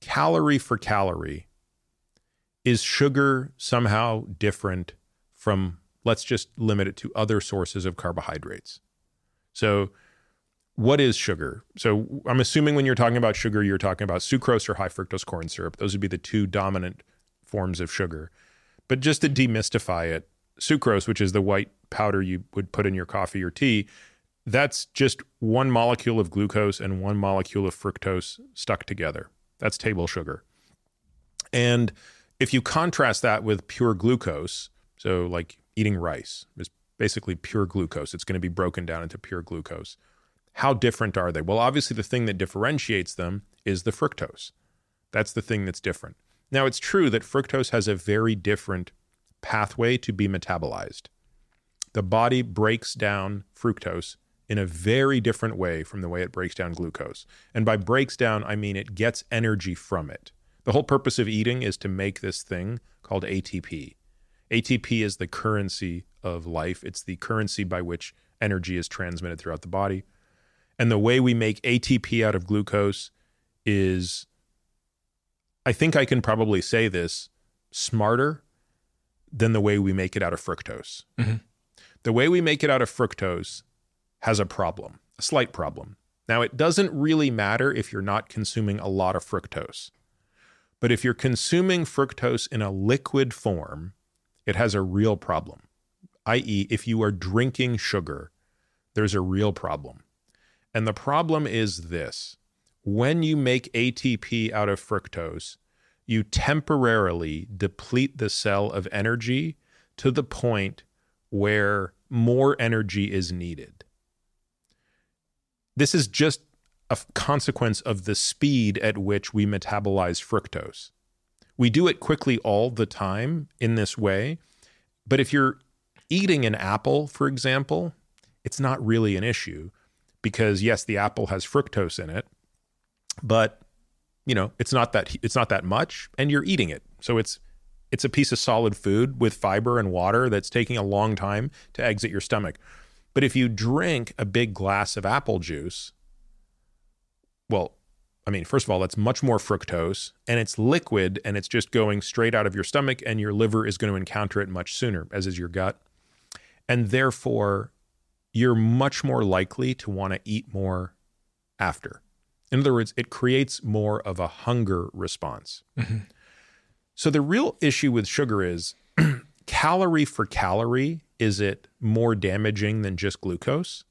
calorie for calorie is sugar somehow different from let's just limit it to other sources of carbohydrates. So what is sugar? So I'm assuming when you're talking about sugar, you're talking about sucrose or high fructose corn syrup. Those would be the two dominant forms of sugar. But just to demystify it, sucrose, which is the white powder you would put in your coffee or tea, that's just one molecule of glucose and one molecule of fructose stuck together. That's table sugar. And if you contrast that with pure glucose, so like eating rice is basically pure glucose, it's going to be broken down into pure glucose. How different are they? Well, obviously, the thing that differentiates them is the fructose. That's the thing that's different. Now, it's true that fructose has a very different pathway to be metabolized. The body breaks down fructose in a very different way from the way it breaks down glucose. And by breaks down, I mean it gets energy from it. The whole purpose of eating is to make this thing called ATP. ATP is the currency of life, it's the currency by which energy is transmitted throughout the body. And the way we make ATP out of glucose is I think I can probably say this smarter than the way we make it out of fructose. Mm-hmm. The way we make it out of fructose has a problem, a slight problem. Now, it doesn't really matter if you're not consuming a lot of fructose. But if you're consuming fructose in a liquid form, it has a real problem. I.e., if you are drinking sugar, there's a real problem. And the problem is this when you make ATP out of fructose, you temporarily deplete the cell of energy to the point where more energy is needed. This is just a consequence of the speed at which we metabolize fructose. We do it quickly all the time in this way, but if you're eating an apple, for example, it's not really an issue because yes, the apple has fructose in it, but you know it's not that it's not that much and you're eating it so it's It's a piece of solid food with fiber and water that's taking a long time to exit your stomach. But if you drink a big glass of apple juice, well, I mean, first of all, that's much more fructose and it's liquid and it's just going straight out of your stomach, and your liver is going to encounter it much sooner, as is your gut. And therefore, you're much more likely to want to eat more after. In other words, it creates more of a hunger response. Mm-hmm. So the real issue with sugar is calorie for calorie, is it more damaging than just glucose?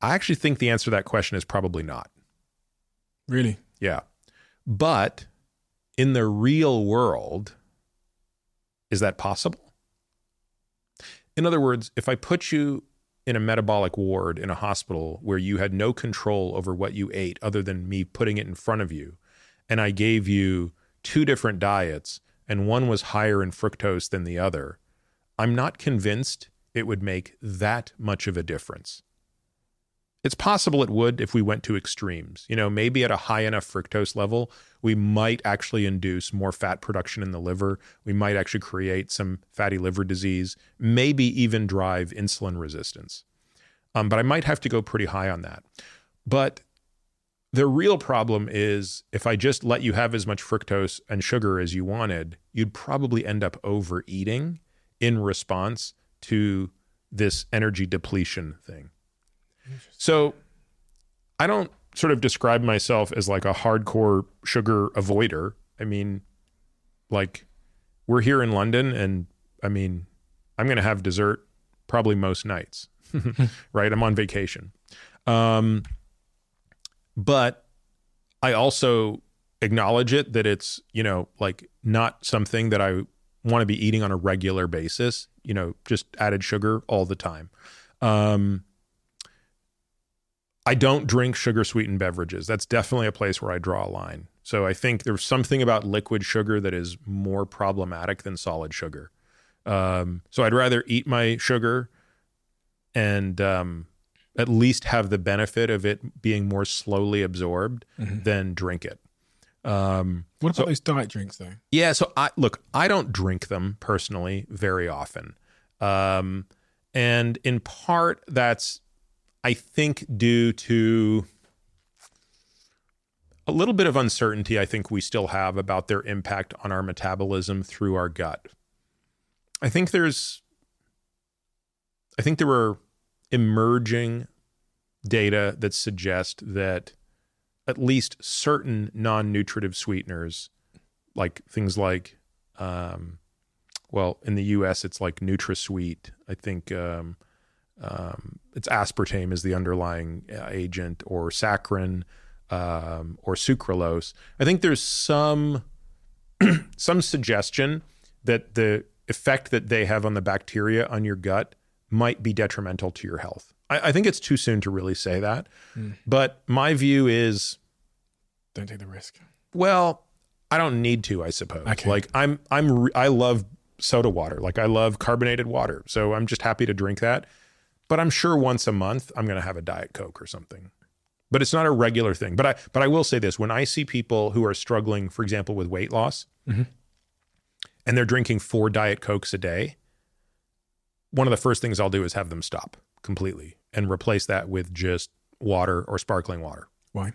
I actually think the answer to that question is probably not. Really? Yeah. But in the real world, is that possible? In other words, if I put you in a metabolic ward in a hospital where you had no control over what you ate other than me putting it in front of you, and I gave you two different diets and one was higher in fructose than the other, I'm not convinced it would make that much of a difference. It's possible it would if we went to extremes. You know, maybe at a high enough fructose level, we might actually induce more fat production in the liver. We might actually create some fatty liver disease, maybe even drive insulin resistance. Um, but I might have to go pretty high on that. But the real problem is if I just let you have as much fructose and sugar as you wanted, you'd probably end up overeating in response to this energy depletion thing. So I don't sort of describe myself as like a hardcore sugar avoider. I mean, like we're here in London and I mean, I'm going to have dessert probably most nights, right? I'm on vacation. Um, but I also acknowledge it that it's, you know, like not something that I want to be eating on a regular basis, you know, just added sugar all the time. Um, I don't drink sugar sweetened beverages. That's definitely a place where I draw a line. So I think there's something about liquid sugar that is more problematic than solid sugar. Um, so I'd rather eat my sugar and um, at least have the benefit of it being more slowly absorbed than drink it. Um, What about those diet drinks though? yeah, so I look, I don't drink them personally very often. Um, and in part that's I think due to a little bit of uncertainty I think we still have about their impact on our metabolism through our gut. I think there's I think there were emerging data that suggest that at least certain non-nutritive sweeteners like things like um, well in the US it's like NutraSweet I think um, um, it's aspartame is the underlying uh, agent or saccharin um, or sucralose I think there's some some suggestion that the effect that they have on the bacteria on your gut might be detrimental to your health. I, I think it's too soon to really say that, but my view is Don't take the risk. well, I don't need to, I suppose. Okay. Like I'm, I'm, I love soda water. Like I love carbonated water. So I'm just happy to drink that. But I'm sure once a month I'm going to have a diet coke or something. But it's not a regular thing. But I, but I will say this: when I see people who are struggling, for example, with weight loss, and they're drinking four diet cokes a day, one of the first things I'll do is have them stop completely and replace that with just water or sparkling water. Why?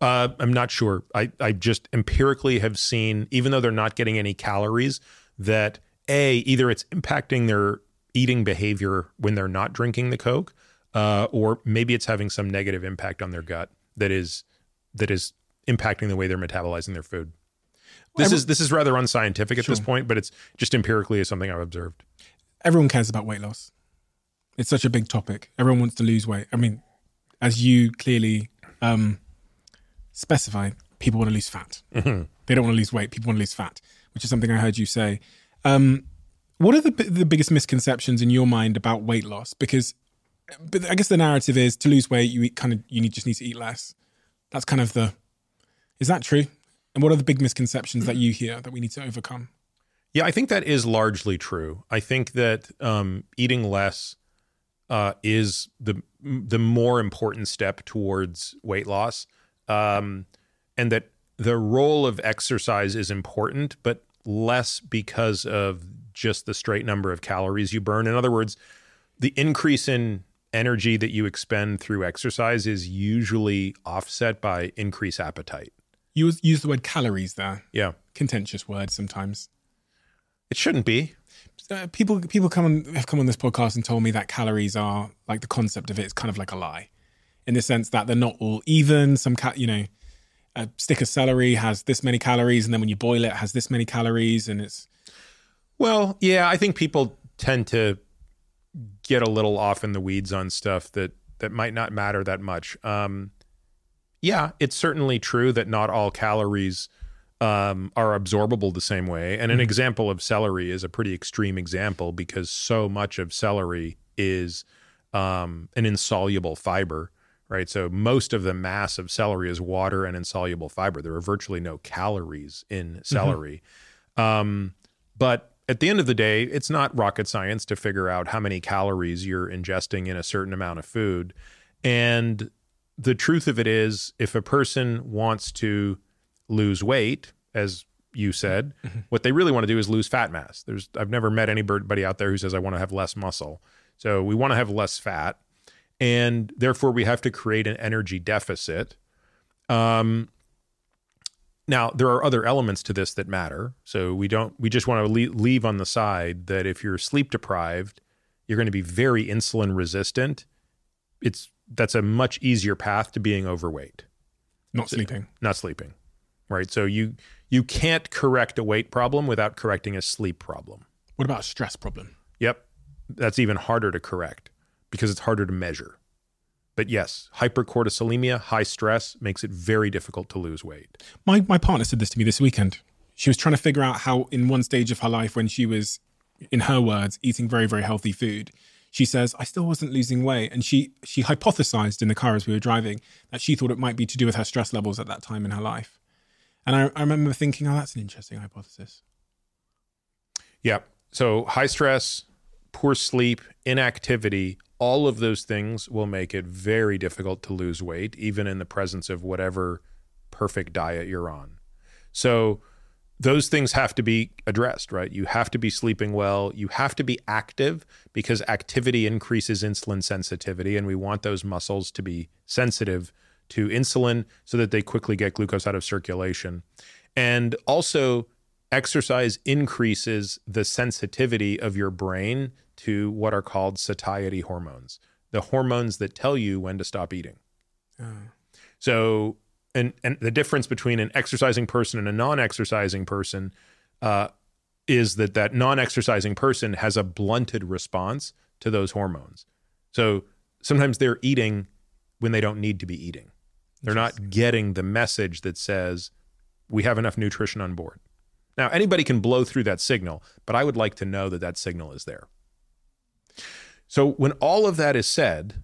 Uh, I'm not sure. I, I just empirically have seen, even though they're not getting any calories, that A, either it's impacting their eating behavior when they're not drinking the Coke, uh, or maybe it's having some negative impact on their gut that is that is impacting the way they're metabolizing their food. This is this is rather unscientific at this point, but it's just empirically is something I've observed. Everyone cares about weight loss. It's such a big topic. Everyone wants to lose weight. I mean, as you clearly um, specify, people want to lose fat. Mm-hmm. They don't want to lose weight. People want to lose fat, which is something I heard you say. Um, what are the the biggest misconceptions in your mind about weight loss? Because, but I guess the narrative is to lose weight, you eat kind of you need just need to eat less. That's kind of the. Is that true? And what are the big misconceptions that you hear that we need to overcome? Yeah, I think that is largely true. I think that um, eating less uh, is the the more important step towards weight loss, um, and that the role of exercise is important, but less because of just the straight number of calories you burn. In other words, the increase in energy that you expend through exercise is usually offset by increased appetite. You use, the word calories there. Yeah. Contentious word sometimes. It shouldn't be. Uh, people people come on have come on this podcast and told me that calories are like the concept of it is kind of like a lie, in the sense that they're not all even. Some cat, you know, a stick of celery has this many calories, and then when you boil it, it has this many calories, and it's Well, yeah, I think people tend to get a little off in the weeds on stuff that that might not matter that much. Um, yeah, it's certainly true that not all calories um, are absorbable the same way. And an example of celery is a pretty extreme example because so much of celery is um, an insoluble fiber, right? So most of the mass of celery is water and insoluble fiber. There are virtually no calories in celery. Um, but at the end of the day, it's not rocket science to figure out how many calories you're ingesting in a certain amount of food. And the truth of it is, if a person wants to lose weight, as you said, what they really want to do is lose fat mass. There's I've never met anybody out there who says I want to have less muscle. So we want to have less fat, and therefore we have to create an energy deficit. Um, now there are other elements to this that matter. So we don't we just want to leave on the side that if you're sleep deprived, you're going to be very insulin resistant. It's that's a much easier path to being overweight not sleeping. not sleeping right so you you can't correct a weight problem without correcting a sleep problem What about a stress problem? yep that's even harder to correct because it's harder to measure but yes hypercortisolemia high stress makes it very difficult to lose weight My my partner said this to me this weekend. She was trying to figure out how, in one stage of her life, when she was, in her words, eating very very healthy food, she says, "I still wasn't losing weight," and she she hypothesized in the car as we were driving that she thought it might be to do with her stress levels at that time in her life. And I, I remember thinking, "Oh, that's an interesting hypothesis." Yep. So high stress, poor sleep, inactivity, all of those things will make it very difficult to lose weight, even in the presence of whatever perfect diet you're on. So those things have to be addressed, right? You have to be sleeping well. You have to be active because activity increases insulin sensitivity, and we want those muscles to be sensitive to insulin so that they quickly get glucose out of circulation. And also, exercise increases the sensitivity of your brain to what are called satiety hormones, the hormones that tell you when to stop eating. So, and and the difference between an exercising person and a non-exercising person uh, is that that non-exercising person has a blunted response to those hormones. So sometimes they're eating when they don't need to be eating. They're not getting the message that says we have enough nutrition on board. Now, anybody can blow through that signal, but I would like to know that that signal is there. So, when all of that is said,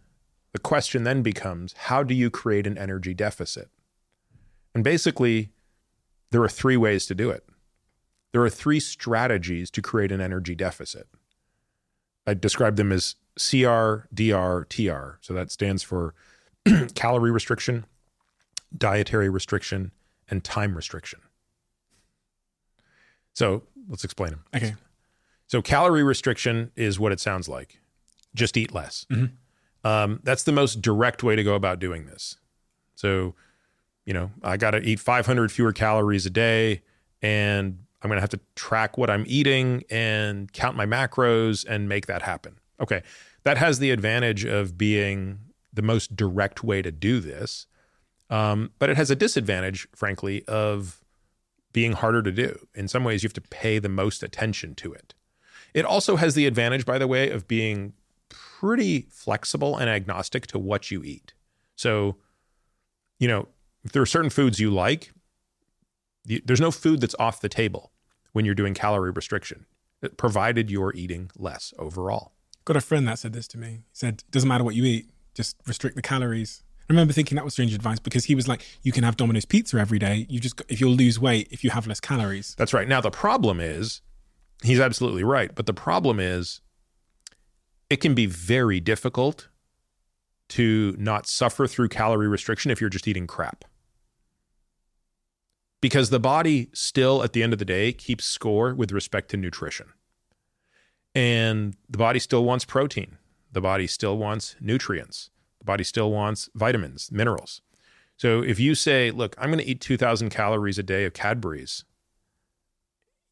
the question then becomes how do you create an energy deficit? And basically, there are three ways to do it. There are three strategies to create an energy deficit. I describe them as CR, DR, TR. So that stands for calorie restriction, dietary restriction, and time restriction. So let's explain them. Okay. So calorie restriction is what it sounds like. Just eat less. Um, that's the most direct way to go about doing this. So, you know, I got to eat 500 fewer calories a day, and I'm going to have to track what I'm eating and count my macros and make that happen. Okay, that has the advantage of being the most direct way to do this, um, but it has a disadvantage, frankly, of being harder to do. In some ways, you have to pay the most attention to it. It also has the advantage, by the way, of being pretty flexible and agnostic to what you eat. So, you know, if there are certain foods you like, you, there's no food that's off the table when you're doing calorie restriction, eh, provided you're eating less overall. Got a friend that said this to me. He said, "Doesn't matter what you eat, just restrict the calories." I remember thinking that was strange advice because he was like, "You can have Domino's pizza every day. You just if you'll lose weight if you have less calories." That's right. Now, the problem is, he's absolutely right. But the problem is, it can be very difficult to not suffer through calorie restriction if you're just eating crap. because the body still, at the end of the day, keeps score with respect to nutrition. And the body still wants protein. The body still wants nutrients. The body still wants vitamins, minerals. So if you say, look, I'm going to eat 2,000 calories a day of Cadbury's,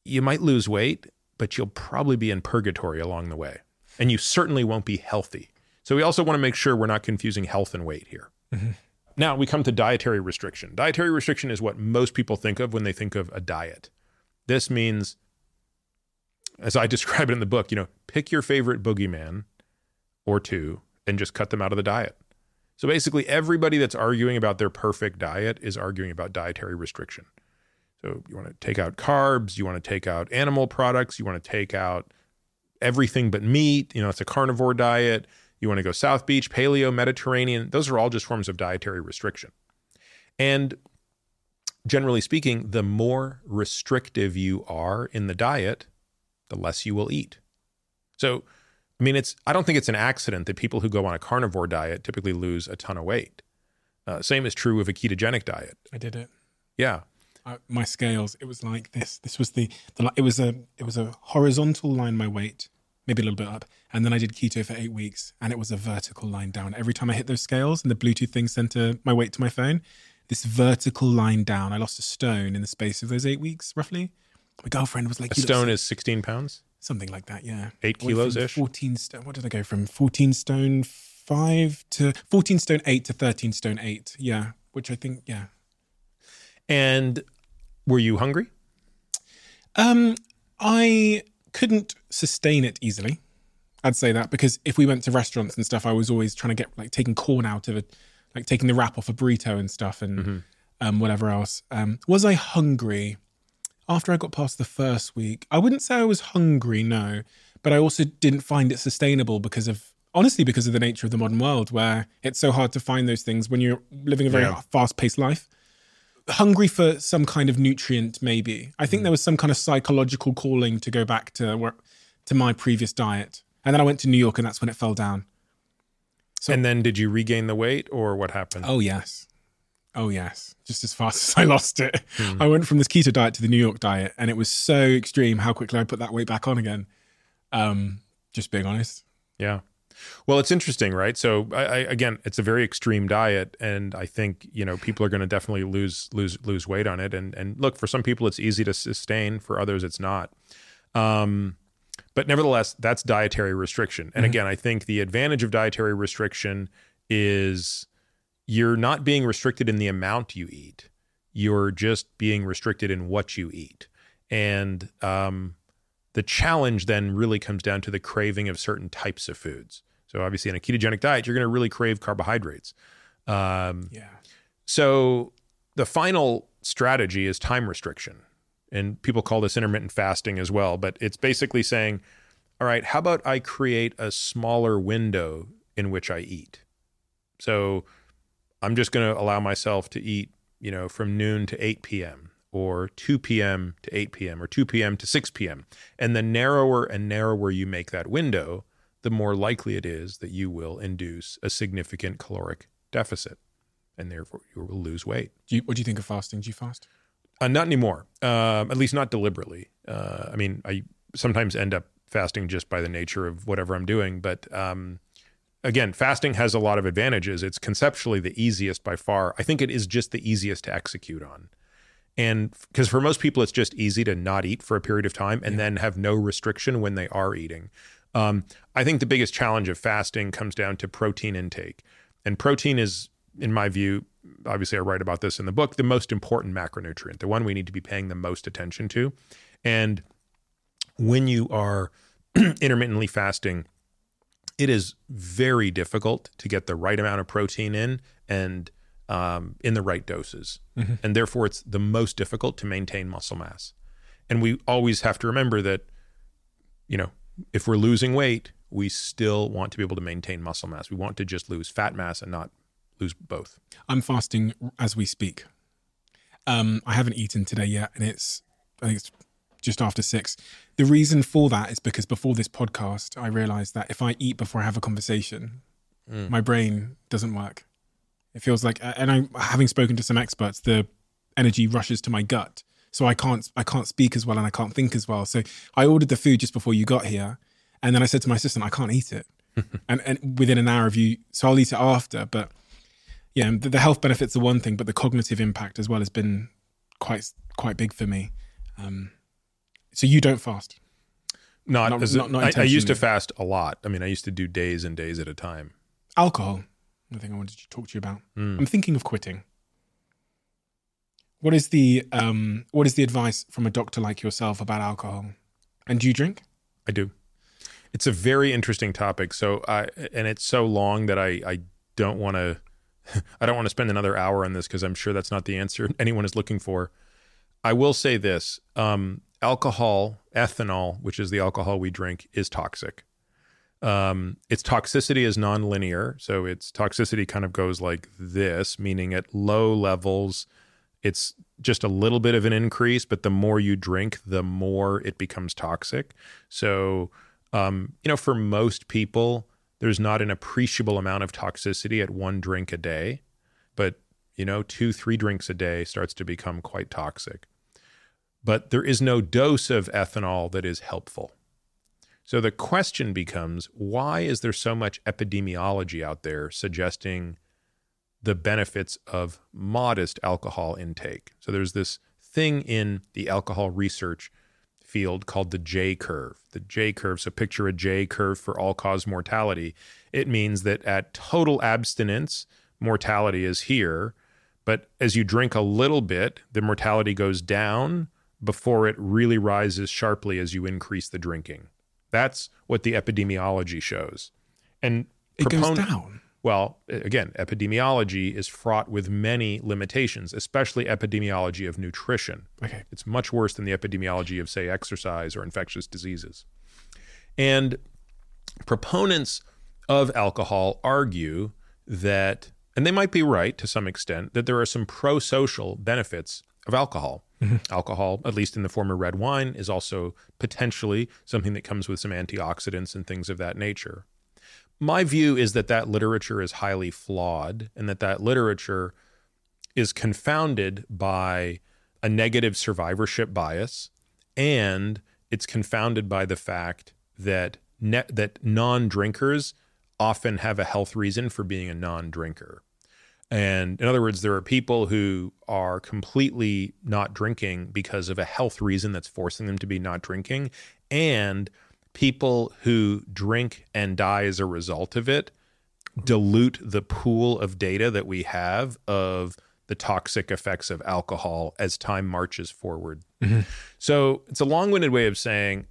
you might lose weight, but you'll probably be in purgatory along the way. And you certainly won't be healthy. So we also want to make sure we're not confusing health and weight here. Mm-hmm. Now we come to dietary restriction. Dietary restriction is what most people think of when they think of a diet. This means, as I describe it in the book, you know, pick your favorite boogeyman or two and just cut them out of the diet. So basically, everybody that's arguing about their perfect diet is arguing about dietary restriction. So you want to take out carbs, you want to take out animal products, you want to take out everything but meat. You know, it's a carnivore diet. You want to go South Beach, Paleo, Mediterranean. Those are all just forms of dietary restriction. And generally speaking, the more restrictive you are in the diet, the less you will eat. So, I mean, it's I don't think it's an accident that people who go on a carnivore diet typically lose a ton of weight. Uh, same is true of a ketogenic diet. I did it. Yeah, I, my scales, it was like this. This was the, the it was a it was a horizontal line my weight, maybe a little bit up, and then I did keto for eight weeks, and it was a vertical line down. Every time I hit those scales and the Bluetooth thing sent a, my weight to my phone, this vertical line down. I lost a stone in the space of those eight weeks, roughly. My girlfriend was like, a stone is 16 pounds. something like that. Yeah, Eight kilos ish? Fourteen stone. What did I go from? Fourteen stone five to fourteen stone eight to thirteen stone eight. Yeah, which I think yeah And were you hungry? Um, I couldn't sustain it easily. I'd say that because if we went to restaurants and stuff, I was always trying to get like taking corn out of it, like taking the wrap off a burrito and stuff, and um, whatever else. Um, was I hungry after I got past the first week? I wouldn't say I was hungry, no, but I also didn't find it sustainable because of honestly because of the nature of the modern world, where it's so hard to find those things when you're living a very Yeah. fast-paced life hungry for some kind of nutrient maybe. I think there was some kind of psychological calling to go back to where, to my previous diet. And then i went to new york and that's when it fell down. So- and then did you regain the weight or what happened? oh yes. Oh yes. Just as fast as i lost it. I went from this keto diet to the new york diet and it was so extreme how quickly i put that weight back on again. Um just being honest. Yeah. Well, it's interesting, right? So, I, I, again, it's a very extreme diet, and I think you know people are going to definitely lose lose lose weight on it. And and look, for some people, it's easy to sustain; for others, it's not. Um, but nevertheless, that's dietary restriction. And again, I think the advantage of dietary restriction is you're not being restricted in the amount you eat; you're just being restricted in what you eat. And um, the challenge then really comes down to the craving of certain types of foods. So obviously, in a ketogenic diet, you're going to really crave carbohydrates. Um, yeah so the final strategy is time restriction. And people call this intermittent fasting as well. But it's basically saying, all right, how about I create a smaller window in which I eat? So I'm just going to allow myself to eat, you know, from noon to 8 p.m. or 2 p.m. to 8 p.m. or 2 p.m. to 6 p.m. And the narrower and narrower you make that window, the more likely it is that you will induce a significant caloric deficit and therefore you will lose weight. do you, what do you think of fasting do you fast Uh, not anymore, um, at least not deliberately. Uh, I mean, I sometimes end up fasting just by the nature of whatever I'm doing. But um, again, fasting has a lot of advantages. It's conceptually the easiest by far. I think it is just the easiest to execute on. And because for most people, it's just easy to not eat for a period of time and then have no restriction when they are eating. Um, I think the biggest challenge of fasting comes down to protein intake. And protein is, in my view, obviously I write about this in the book, the most important macronutrient, the one we need to be paying the most attention to. And when you are intermittently fasting, it is very difficult to get the right amount of protein in and um, in the right doses. And therefore, it's the most difficult to maintain muscle mass. And we always have to remember that, you know, if we're losing weight, we still want to be able to maintain muscle mass. We want to just lose fat mass and not lose both. I'm fasting as we speak. Um, I haven't eaten today yet, and it's I think it's just after six. The reason for that is because before this podcast, I realized that if I eat before I have a conversation, my brain doesn't work. It feels like, and I, having spoken to some experts, the energy rushes to my gut. So I can't I can't speak as well and I can't think as well. So I ordered the food just before you got here, and then I said to my assistant, I can't eat it, and and within an hour of you, so I'll eat it after. But yeah, the, the health benefits are one thing, but the cognitive impact as well has been quite quite big for me. Um, so you don't fast. Not, Not- not- not I, I used to fast a lot. I mean, I used to do days and days at a time. Alcohol. The thing I wanted to talk to you about. Hmm. I'm thinking of quitting. What is the um, what is the advice from a doctor like yourself about alcohol? And do you drink? I do. It's a very interesting topic. So I and it's so long that I I don't want to I don't want to spend another hour on this because I'm sure that's not the answer anyone is looking for. I will say this: um, alcohol, ethanol, which is the alcohol we drink, is toxic. Um, its toxicity is nonlinear, so its toxicity kind of goes like this, meaning at low levels, it's just a little bit of an increase, but the more you drink, the more it becomes toxic. So, um, you know, for most people, there's not an appreciable amount of toxicity at one drink a day, but you know, two, three drinks a day starts to become quite toxic. But there is no dose of ethanol that is helpful. So the question becomes why is there so much epidemiology out there suggesting the benefits of modest alcohol intake? So there's this thing in the alcohol research field called the J curve. The J curve, so picture a J curve for all cause mortality. It means that at total abstinence, mortality is here. But as you drink a little bit, the mortality goes down before it really rises sharply as you increase the drinking. That's what the epidemiology shows. And It goes down. Well, again, epidemiology is fraught with many limitations, especially epidemiology of nutrition. Okay. It's much worse than the epidemiology of, say, exercise or infectious diseases. And proponents of alcohol argue that, and they might be right to some extent, that there are some pro social benefits of alcohol. Mm-hmm. Alcohol, at least in the form of red wine, is also potentially something that comes with some antioxidants and things of that nature my view is that that literature is highly flawed and that that literature is confounded by a negative survivorship bias and it's confounded by the fact that ne- that non-drinkers often have a health reason for being a non-drinker. And in other words there are people who are completely not drinking because of a health reason that's forcing them to be not drinking and people who drink and die as a result of it dilute the pool of data that we have of the toxic effects of alcohol as time marches forward. So it's a long winded way of saying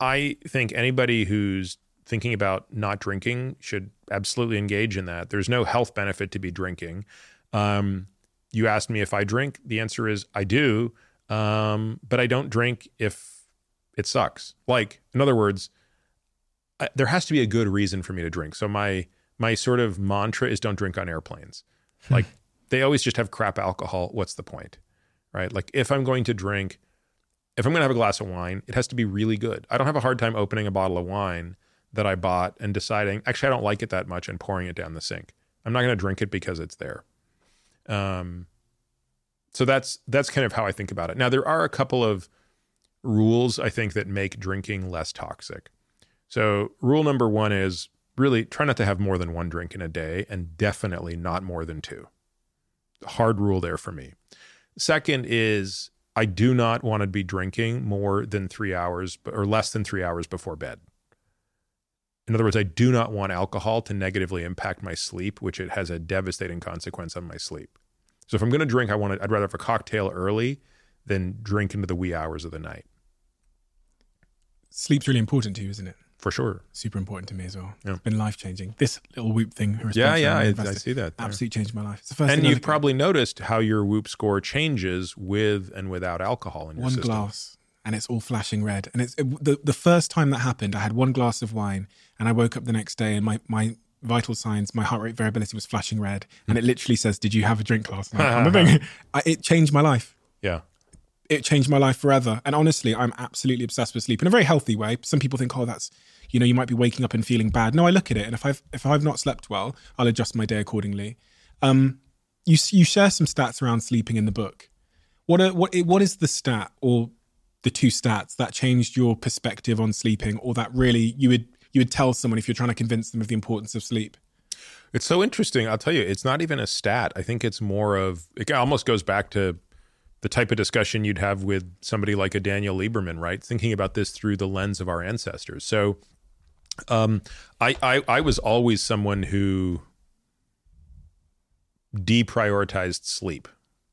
I think anybody who's thinking about not drinking should absolutely engage in that. There's no health benefit to be drinking. Um, you asked me if I drink. The answer is I do, um, but I don't drink if it sucks. Like, in other words, I, there has to be a good reason for me to drink. So my my sort of mantra is don't drink on airplanes. Like they always just have crap alcohol. What's the point? Right? Like if I'm going to drink, if I'm going to have a glass of wine, it has to be really good. I don't have a hard time opening a bottle of wine that I bought and deciding, actually I don't like it that much and pouring it down the sink. I'm not going to drink it because it's there. Um so that's that's kind of how I think about it. Now there are a couple of rules I think that make drinking less toxic. So, rule number one is really try not to have more than one drink in a day and definitely not more than two. Hard rule there for me. Second is I do not want to be drinking more than three hours or less than three hours before bed. In other words, I do not want alcohol to negatively impact my sleep, which it has a devastating consequence on my sleep. So if I'm going to drink, I want to, I'd rather have a cocktail early than drink into the wee hours of the night. Sleep's really important to you, isn't it? For sure. Super important to me as well. Yeah. It's been life changing. This little whoop thing. Yeah, yeah, I, I see that. there. Absolutely changed my life. It's the first And you've look at. probably noticed how your Whoop score changes with and without alcohol in your one system. One glass and it's all flashing red. And it's it, the the first time that happened, I had one glass of wine and I woke up the next day and my my vital signs, my heart rate variability was flashing red, and it literally says, "Did you have a drink last night?" on the thing. I, it changed my life. Yeah. It changed my life forever. And honestly, I'm absolutely obsessed with sleep in a very healthy way. Some people think, "Oh, that's." You know, you might be waking up and feeling bad. No, I look at it, and if I've if I've not slept well, I'll adjust my day accordingly. Um, you you share some stats around sleeping in the book, What are, what what is the stat or the two stats that changed your perspective on sleeping, or that really you would you would tell someone if you're trying to convince them of the importance of sleep? It's so interesting. I'll tell you, it's not even a stat. I think it's more of it almost goes back to the type of discussion you'd have with somebody like a Daniel Lieberman, right? Thinking about this through the lens of our ancestors. So, um, I, I I was always someone who deprioritized sleep.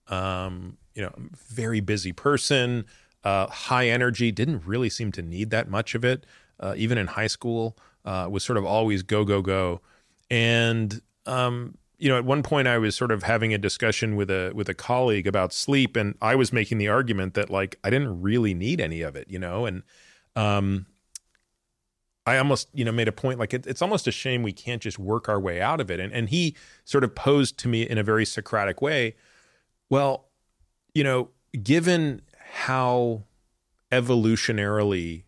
Um, you know, very busy person, uh, high energy, didn't really seem to need that much of it. Uh, even in high school, uh, was sort of always go, go, go. And, um, you know, at one point I was sort of having a discussion with a with a colleague about sleep, and I was making the argument that like I didn't really need any of it, you know, and um, I almost, you know, made a point like it, it's almost a shame we can't just work our way out of it. And and he sort of posed to me in a very Socratic way, well, you know, given how evolutionarily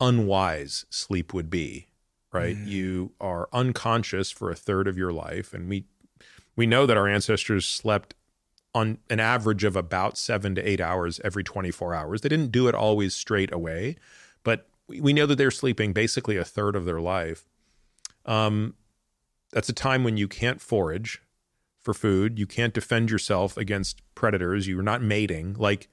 unwise sleep would be, right? Mm. You are unconscious for a third of your life, and we we know that our ancestors slept on an average of about seven to eight hours every 24 hours. They didn't do it always straight away, but we know that they're sleeping basically a third of their life. Um, that's a time when you can't forage for food. You can't defend yourself against predators. You're not mating. Like,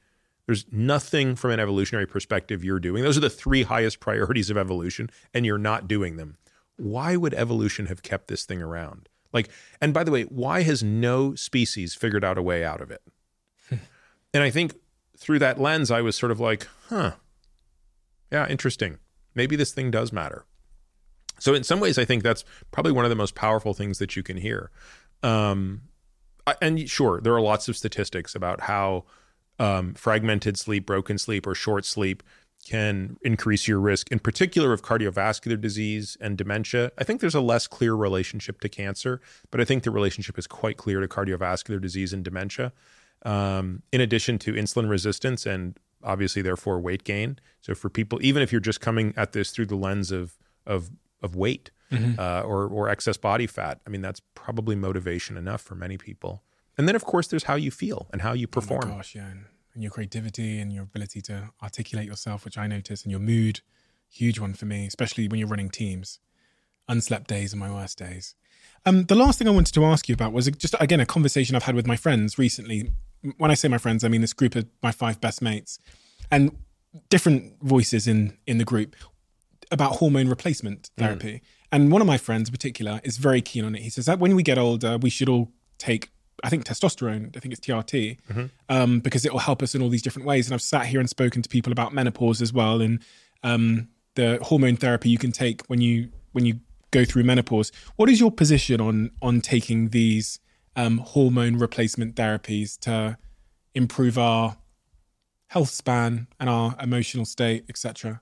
there's nothing from an evolutionary perspective you're doing. Those are the three highest priorities of evolution, and you're not doing them. Why would evolution have kept this thing around? Like, and by the way, why has no species figured out a way out of it? and I think through that lens, I was sort of like, huh, yeah, interesting. Maybe this thing does matter. So in some ways, I think that's probably one of the most powerful things that you can hear. Um, and sure, there are lots of statistics about how um, fragmented sleep, broken sleep, or short sleep can increase your risk, in particular of cardiovascular disease and dementia. I think there's a less clear relationship to cancer, but I think the relationship is quite clear to cardiovascular disease and dementia. Um, in addition to insulin resistance and obviously, therefore, weight gain. So for people, even if you're just coming at this through the lens of of of weight, mm-hmm. uh, or or excess body fat. I mean, that's probably motivation enough for many people. And then, of course, there's how you feel and how you oh perform. Oh gosh, yeah, and, and your creativity and your ability to articulate yourself, which I notice, and your mood, huge one for me, especially when you're running teams. Unslept days are my worst days. Um, the last thing I wanted to ask you about was just again a conversation I've had with my friends recently. When I say my friends, I mean this group of my five best mates, and different voices in in the group about hormone replacement mm. therapy. Mm. And one of my friends in particular is very keen on it. He says that when we get older, we should all take, I think, testosterone. I think it's TRT, mm-hmm. um, because it will help us in all these different ways. And I've sat here and spoken to people about menopause as well, and um, the hormone therapy you can take when you when you go through menopause. What is your position on on taking these um, hormone replacement therapies to improve our health span and our emotional state, etc.?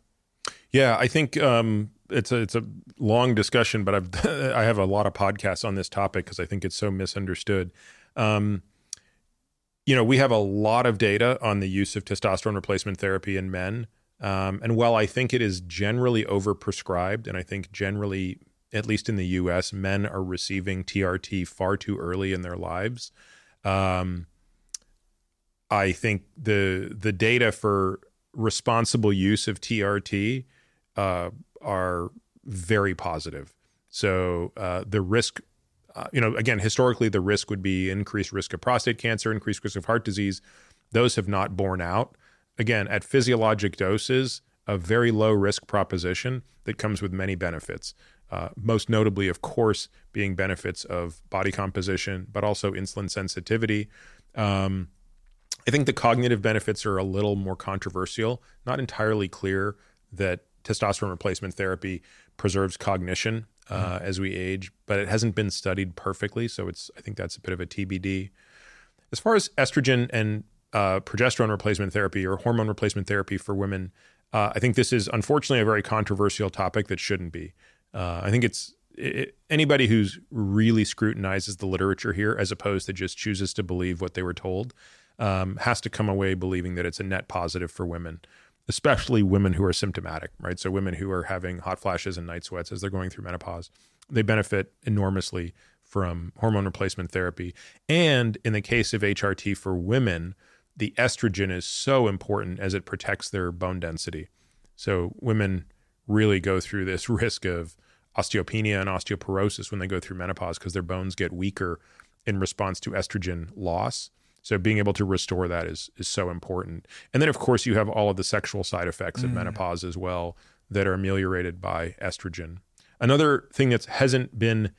Yeah, I think um, it's a it's a long discussion, but I've I have a lot of podcasts on this topic because I think it's so misunderstood. Um, you know, we have a lot of data on the use of testosterone replacement therapy in men, um, and while I think it is generally overprescribed, and I think generally, at least in the U.S., men are receiving TRT far too early in their lives. Um, I think the the data for responsible use of TRT uh, are very positive. So uh, the risk, uh, you know, again, historically, the risk would be increased risk of prostate cancer, increased risk of heart disease. Those have not borne out. Again, at physiologic doses, a very low risk proposition that comes with many benefits. Uh, most notably, of course, being benefits of body composition, but also insulin sensitivity. Um, I think the cognitive benefits are a little more controversial, not entirely clear that testosterone replacement therapy preserves cognition uh, as we age, but it hasn't been studied perfectly. So it's I think that's a bit of a TBD. As far as estrogen and uh, progesterone replacement therapy or hormone replacement therapy for women, uh, I think this is unfortunately a very controversial topic that shouldn't be. Uh, I think it's it, anybody who's really scrutinizes the literature here, as opposed to just chooses to believe what they were told, um, has to come away believing that it's a net positive for women especially women who are symptomatic, right? So women who are having hot flashes and night sweats as they're going through menopause, they benefit enormously from hormone replacement therapy. And in the case of HRT for women, the estrogen is so important as it protects their bone density. So women really go through this risk of osteopenia and osteoporosis when they go through menopause because their bones get weaker in response to estrogen loss. So being able to restore that is is so important. And then of course you have all of the sexual side effects of mm. menopause as well that are ameliorated by estrogen. Another thing that hasn't been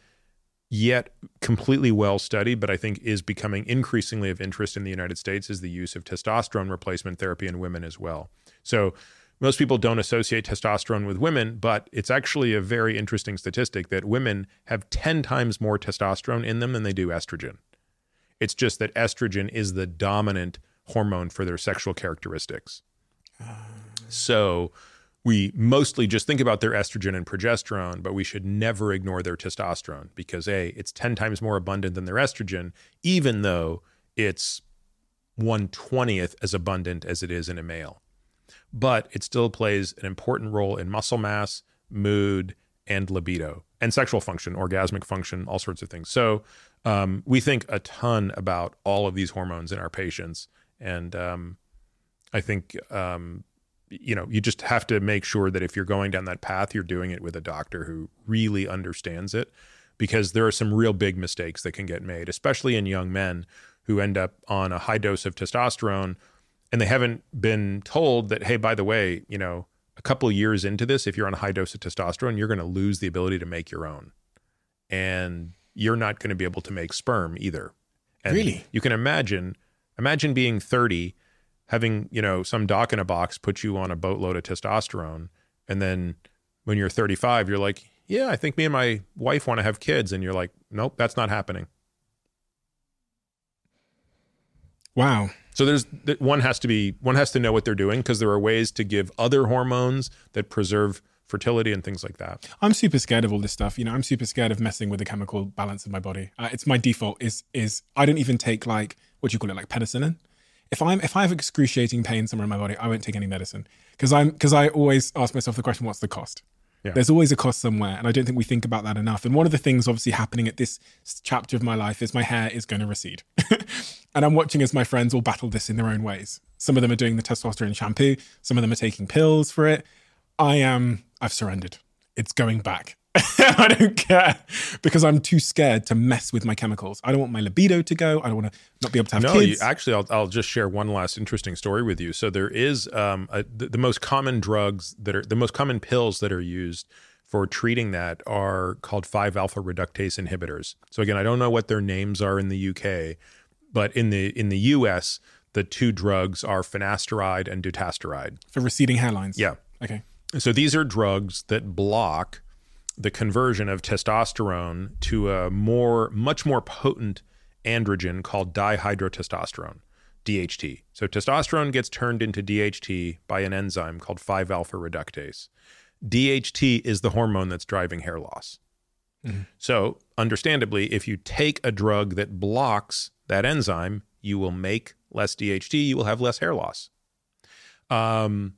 yet completely well studied, but I think is becoming increasingly of interest in the United States is the use of testosterone replacement therapy in women as well. So most people don't associate testosterone with women, but it's actually a very interesting statistic that women have 10 times more testosterone in them than they do estrogen. It's just that estrogen is the dominant hormone for their sexual characteristics. So we mostly just think about their estrogen and progesterone, but we should never ignore their testosterone because A, it's 10 times more abundant than their estrogen, even though it's 120th as abundant as it is in a male. But it still plays an important role in muscle mass, mood, and libido, and sexual function, orgasmic function, all sorts of things. So um, we think a ton about all of these hormones in our patients. And um, I think um, you know you just have to make sure that if you're going down that path you're doing it with a doctor who really understands it because there are some real big mistakes that can get made especially in young men who end up on a high dose of testosterone and they haven't been told that hey by the way you know a couple years into this if you're on a high dose of testosterone you're going to lose the ability to make your own. And you're not going to be able to make sperm either. And Really? you can imagine imagine being 30 having you know some doc in a box put you on a boatload of testosterone. And then when you're 35 you're like yeah i think me and my wife want to have kids. And you're like nope that's not happening. Wow. So there's one has to be one has to know what they're doing because there are ways to give other hormones that preserve fertility and things like that I'm super scared of all this stuff. You know, I'm super scared of messing with the chemical balance of my body. Uh, it's my default is is I don't even take like what do you call it like penicillin. If I'm if I have excruciating pain somewhere in my body, I won't take any medicine because I'm because I always ask myself the question, what's the cost? Yeah. There's always a cost somewhere, and I don't think we think about that enough. And one of the things, obviously, happening at this chapter of my life is my hair is going to recede, and I'm watching as my friends all battle this in their own ways. Some of them are doing the testosterone shampoo, some of them are taking pills for it. I am, I've surrendered. It's going back. I don't care because I'm too scared to mess with my chemicals. I don't want my libido to go. I don't want to not be able to have no you, kids. actually I'll, I'll just share one last interesting story with you so there is um, a, the, the most common drugs that are the most common pills that are used for treating that are called 5 alpha reductase inhibitors so again i don't know what their names are in the uk but in the in the us the two drugs are finasteride and dutasteride for receding hairlines. yeah Okay. so these are drugs that block the conversion of testosterone to a more, much more potent androgen called dihydrotestosterone, DHT. So testosterone gets turned into DHT by an enzyme called 5 alpha reductase. DHT is the hormone that's driving hair loss. Mm-hmm. So, understandably, if you take a drug that blocks that enzyme, you will make less DHT, you will have less hair loss. Um,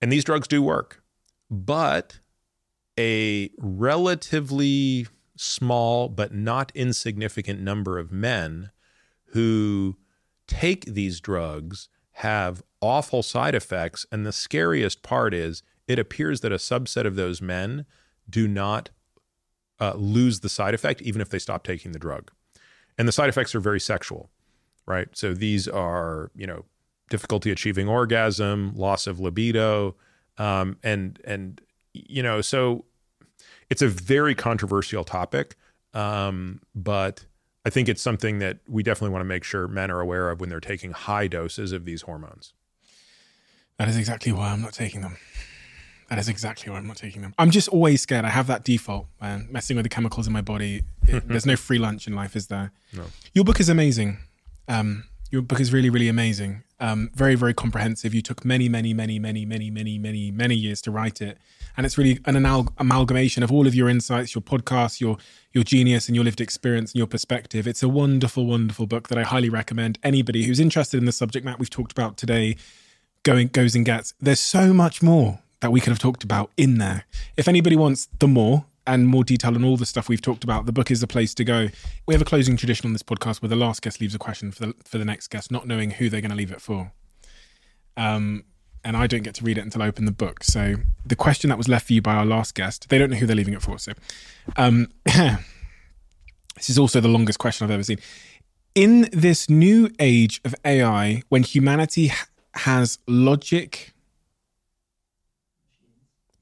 and these drugs do work, but a relatively small but not insignificant number of men who take these drugs have awful side effects. And the scariest part is it appears that a subset of those men do not uh, lose the side effect, even if they stop taking the drug. And the side effects are very sexual, right? So these are, you know, difficulty achieving orgasm, loss of libido, um, and and you know, so it's a very controversial topic, um, but I think it's something that we definitely want to make sure men are aware of when they're taking high doses of these hormones. That is exactly why I'm not taking them. That is exactly why I'm not taking them. I'm just always scared. I have that default, man. Messing with the chemicals in my body. It- there's no free lunch in life, is there? No. Your book is amazing. Um, your book is really, really amazing. Um, very, very comprehensive. You took many, many, many, many, many, many, many, many years to write it, and it's really an anal- amalgamation of all of your insights, your podcasts, your your genius, and your lived experience and your perspective. It's a wonderful, wonderful book that I highly recommend anybody who's interested in the subject matter we've talked about today going goes and gets. There's so much more that we could have talked about in there. If anybody wants the more, and more detail on all the stuff we've talked about, the book is the place to go. We have a closing tradition on this podcast where the last guest leaves a question for the for the next guest, not knowing who they're going to leave it for. Um, and I don't get to read it until I open the book. So the question that was left for you by our last guest, they don't know who they're leaving it for. So um, this is also the longest question I've ever seen. In this new age of AI, when humanity has logic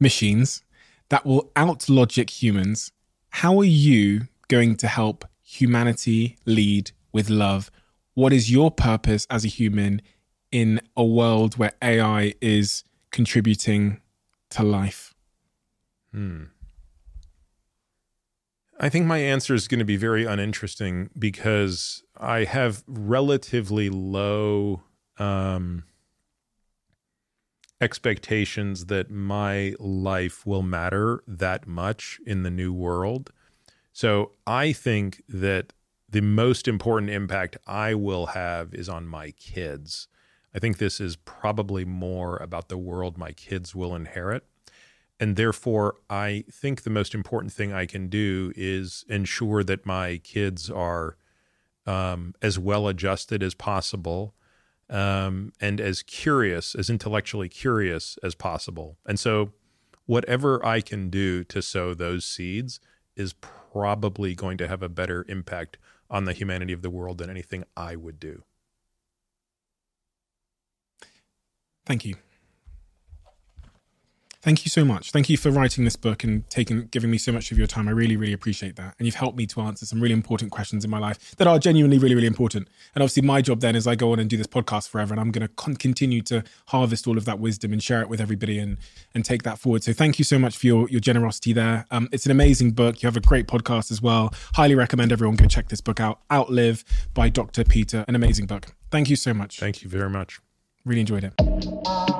machines that will outlogic humans, how are you going to help humanity lead with love? What is your purpose as a human in a world where AI is contributing to life? Hmm. I think my answer is going to be very uninteresting because I have relatively low um, expectations that my life will matter that much in the new world. So I think that the most important impact I will have is on my kids. I think this is probably more about the world my kids will inherit. And therefore, I think the most important thing I can do is ensure that my kids are um, as well adjusted as possible um, and as curious, as intellectually curious as possible. And so, whatever I can do to sow those seeds is probably going to have a better impact on the humanity of the world than anything I would do. Thank you. Thank you so much. Thank you for writing this book and taking giving me so much of your time. I really, really appreciate that. And you've helped me to answer some really important questions in my life that are genuinely really, really important. And obviously, my job then is I go on and do this podcast forever, and I'm going to con- continue to harvest all of that wisdom and share it with everybody and and take that forward. So thank you so much for your your generosity there. Um, it's an amazing book. You have a great podcast as well. Highly recommend everyone go check this book out. Outlive by Dr. Peter. An amazing book. Thank you so much. Thank you very much. Really enjoyed it.